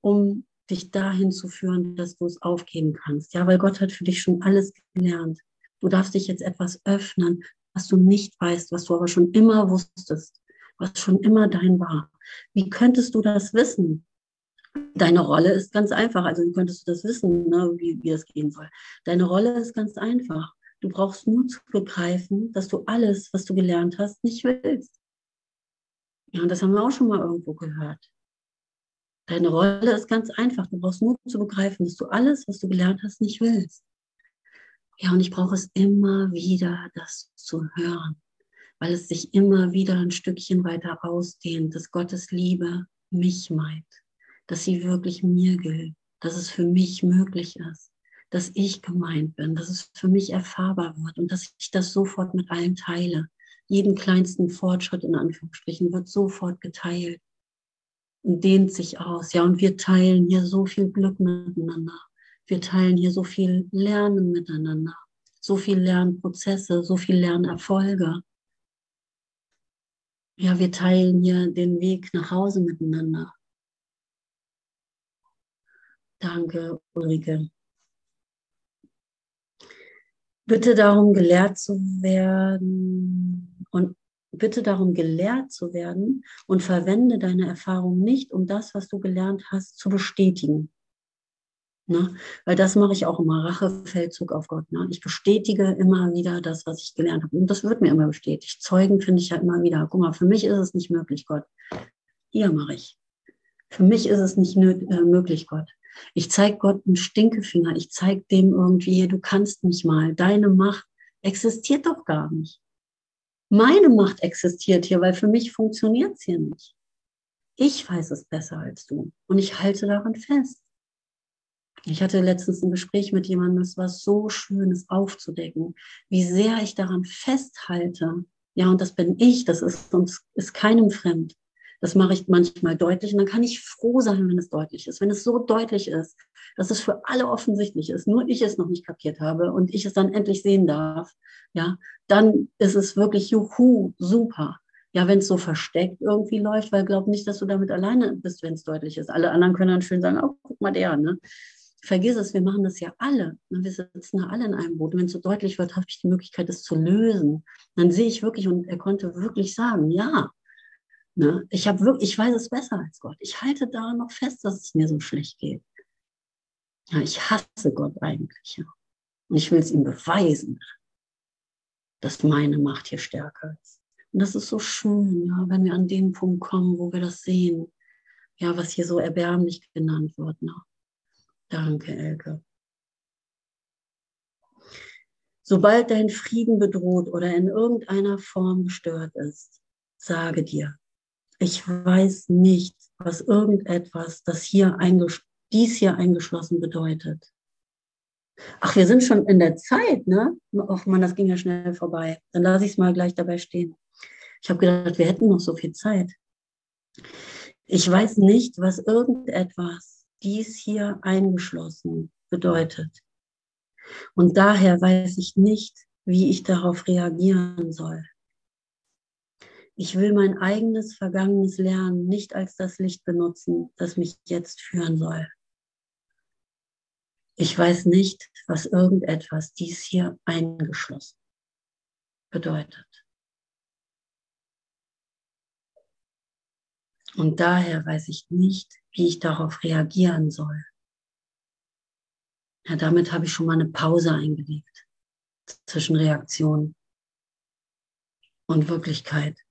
um dich dahin zu führen, dass du es aufgeben kannst. Ja, weil Gott hat für dich schon alles gelernt. Du darfst dich jetzt etwas öffnen, was du nicht weißt, was du aber schon immer wusstest, was schon immer dein war. Wie könntest du das wissen? Deine Rolle ist ganz einfach. Also wie könntest du das wissen, ne, wie, wie das gehen soll? Deine Rolle ist ganz einfach. Du brauchst nur zu begreifen, dass du alles, was du gelernt hast, nicht willst. Ja, und das haben wir auch schon mal irgendwo gehört. Deine Rolle ist ganz einfach. Du brauchst nur zu begreifen, dass du alles, was du gelernt hast, nicht willst. Ja, und ich brauche es immer wieder, das zu hören, weil es sich immer wieder ein Stückchen weiter ausdehnt, dass Gottes Liebe mich meint, dass sie wirklich mir gilt, dass es für mich möglich ist dass ich gemeint bin, dass es für mich erfahrbar wird und dass ich das sofort mit allen teile. Jeden kleinsten Fortschritt in Anführungsstrichen wird sofort geteilt und dehnt sich aus. Ja, und wir teilen hier so viel Glück miteinander. Wir teilen hier so viel Lernen miteinander, so viel Lernprozesse, so viel Lernerfolge. Ja, wir teilen hier den Weg nach Hause miteinander. Danke, Ulrike. Bitte darum, gelehrt zu werden und bitte darum, gelehrt zu werden und verwende deine Erfahrung nicht, um das, was du gelernt hast, zu bestätigen. Ne? Weil das mache ich auch immer, Rachefeldzug auf Gott. Ne? Ich bestätige immer wieder das, was ich gelernt habe. Und das wird mir immer bestätigt. Zeugen finde ich ja immer wieder. Guck mal, für mich ist es nicht möglich, Gott. Hier mache ich. Für mich ist es nicht äh, möglich, Gott. Ich zeige Gott einen Stinkefinger. Ich zeige dem irgendwie, du kannst nicht mal. Deine Macht existiert doch gar nicht. Meine Macht existiert hier, weil für mich funktioniert es hier nicht. Ich weiß es besser als du und ich halte daran fest. Ich hatte letztens ein Gespräch mit jemandem, es war so schön, es aufzudecken, wie sehr ich daran festhalte. Ja, und das bin ich, das ist uns, ist keinem fremd. Das mache ich manchmal deutlich und dann kann ich froh sein, wenn es deutlich ist. Wenn es so deutlich ist, dass es für alle offensichtlich ist, nur ich es noch nicht kapiert habe und ich es dann endlich sehen darf, ja, dann ist es wirklich juhu, super. Ja, wenn es so versteckt irgendwie läuft, weil glaub nicht, dass du damit alleine bist, wenn es deutlich ist. Alle anderen können dann schön sagen, oh, guck mal der, ne? Vergiss es, wir machen das ja alle. Ne? Wir sitzen ja alle in einem Boot. Und wenn es so deutlich wird, habe ich die Möglichkeit, es zu lösen. Dann sehe ich wirklich, und er konnte wirklich sagen, ja, Ne? Ich, wirklich, ich weiß es besser als Gott. Ich halte daran noch fest, dass es mir so schlecht geht. Ja, ich hasse Gott eigentlich. Ja. Und ich will es ihm beweisen, dass meine Macht hier stärker ist. Und das ist so schön, ja, wenn wir an den Punkt kommen, wo wir das sehen, ja, was hier so erbärmlich genannt wird. Ne? Danke, Elke. Sobald dein Frieden bedroht oder in irgendeiner Form gestört ist, sage dir, ich weiß nicht, was irgendetwas, das hier dies hier eingeschlossen bedeutet. Ach, wir sind schon in der Zeit, ne? Ach man, das ging ja schnell vorbei. Dann lasse ich es mal gleich dabei stehen. Ich habe gedacht, wir hätten noch so viel Zeit. Ich weiß nicht, was irgendetwas dies hier eingeschlossen bedeutet. Und daher weiß ich nicht, wie ich darauf reagieren soll. Ich will mein eigenes vergangenes Lernen nicht als das Licht benutzen, das mich jetzt führen soll. Ich weiß nicht, was irgendetwas dies hier eingeschlossen bedeutet. Und daher weiß ich nicht, wie ich darauf reagieren soll. Ja, damit habe ich schon mal eine Pause eingelegt zwischen Reaktion und Wirklichkeit.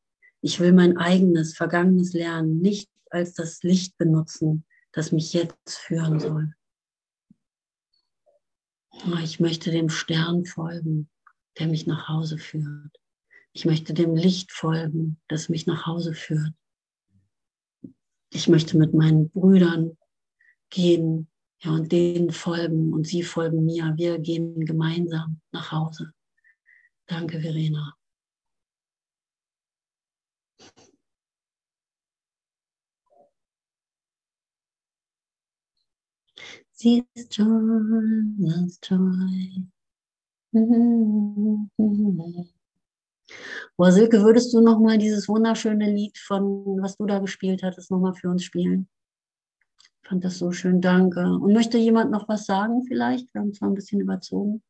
Ich will mein eigenes, vergangenes Lernen nicht als das Licht benutzen, das mich jetzt führen soll. Ich möchte dem Stern folgen, der mich nach Hause führt. Ich möchte dem Licht folgen, das mich nach Hause führt. Ich möchte mit meinen Brüdern gehen ja, und denen folgen und sie folgen mir. Wir gehen gemeinsam nach Hause. Danke, Verena. Sie ist Joy, loves Joy. Boah, Silke, würdest du noch mal dieses wunderschöne Lied von, was du da gespielt hattest, noch mal für uns spielen? Ich fand das so schön, danke. Und möchte jemand noch was sagen vielleicht? Wir haben zwar ein bisschen überzogen.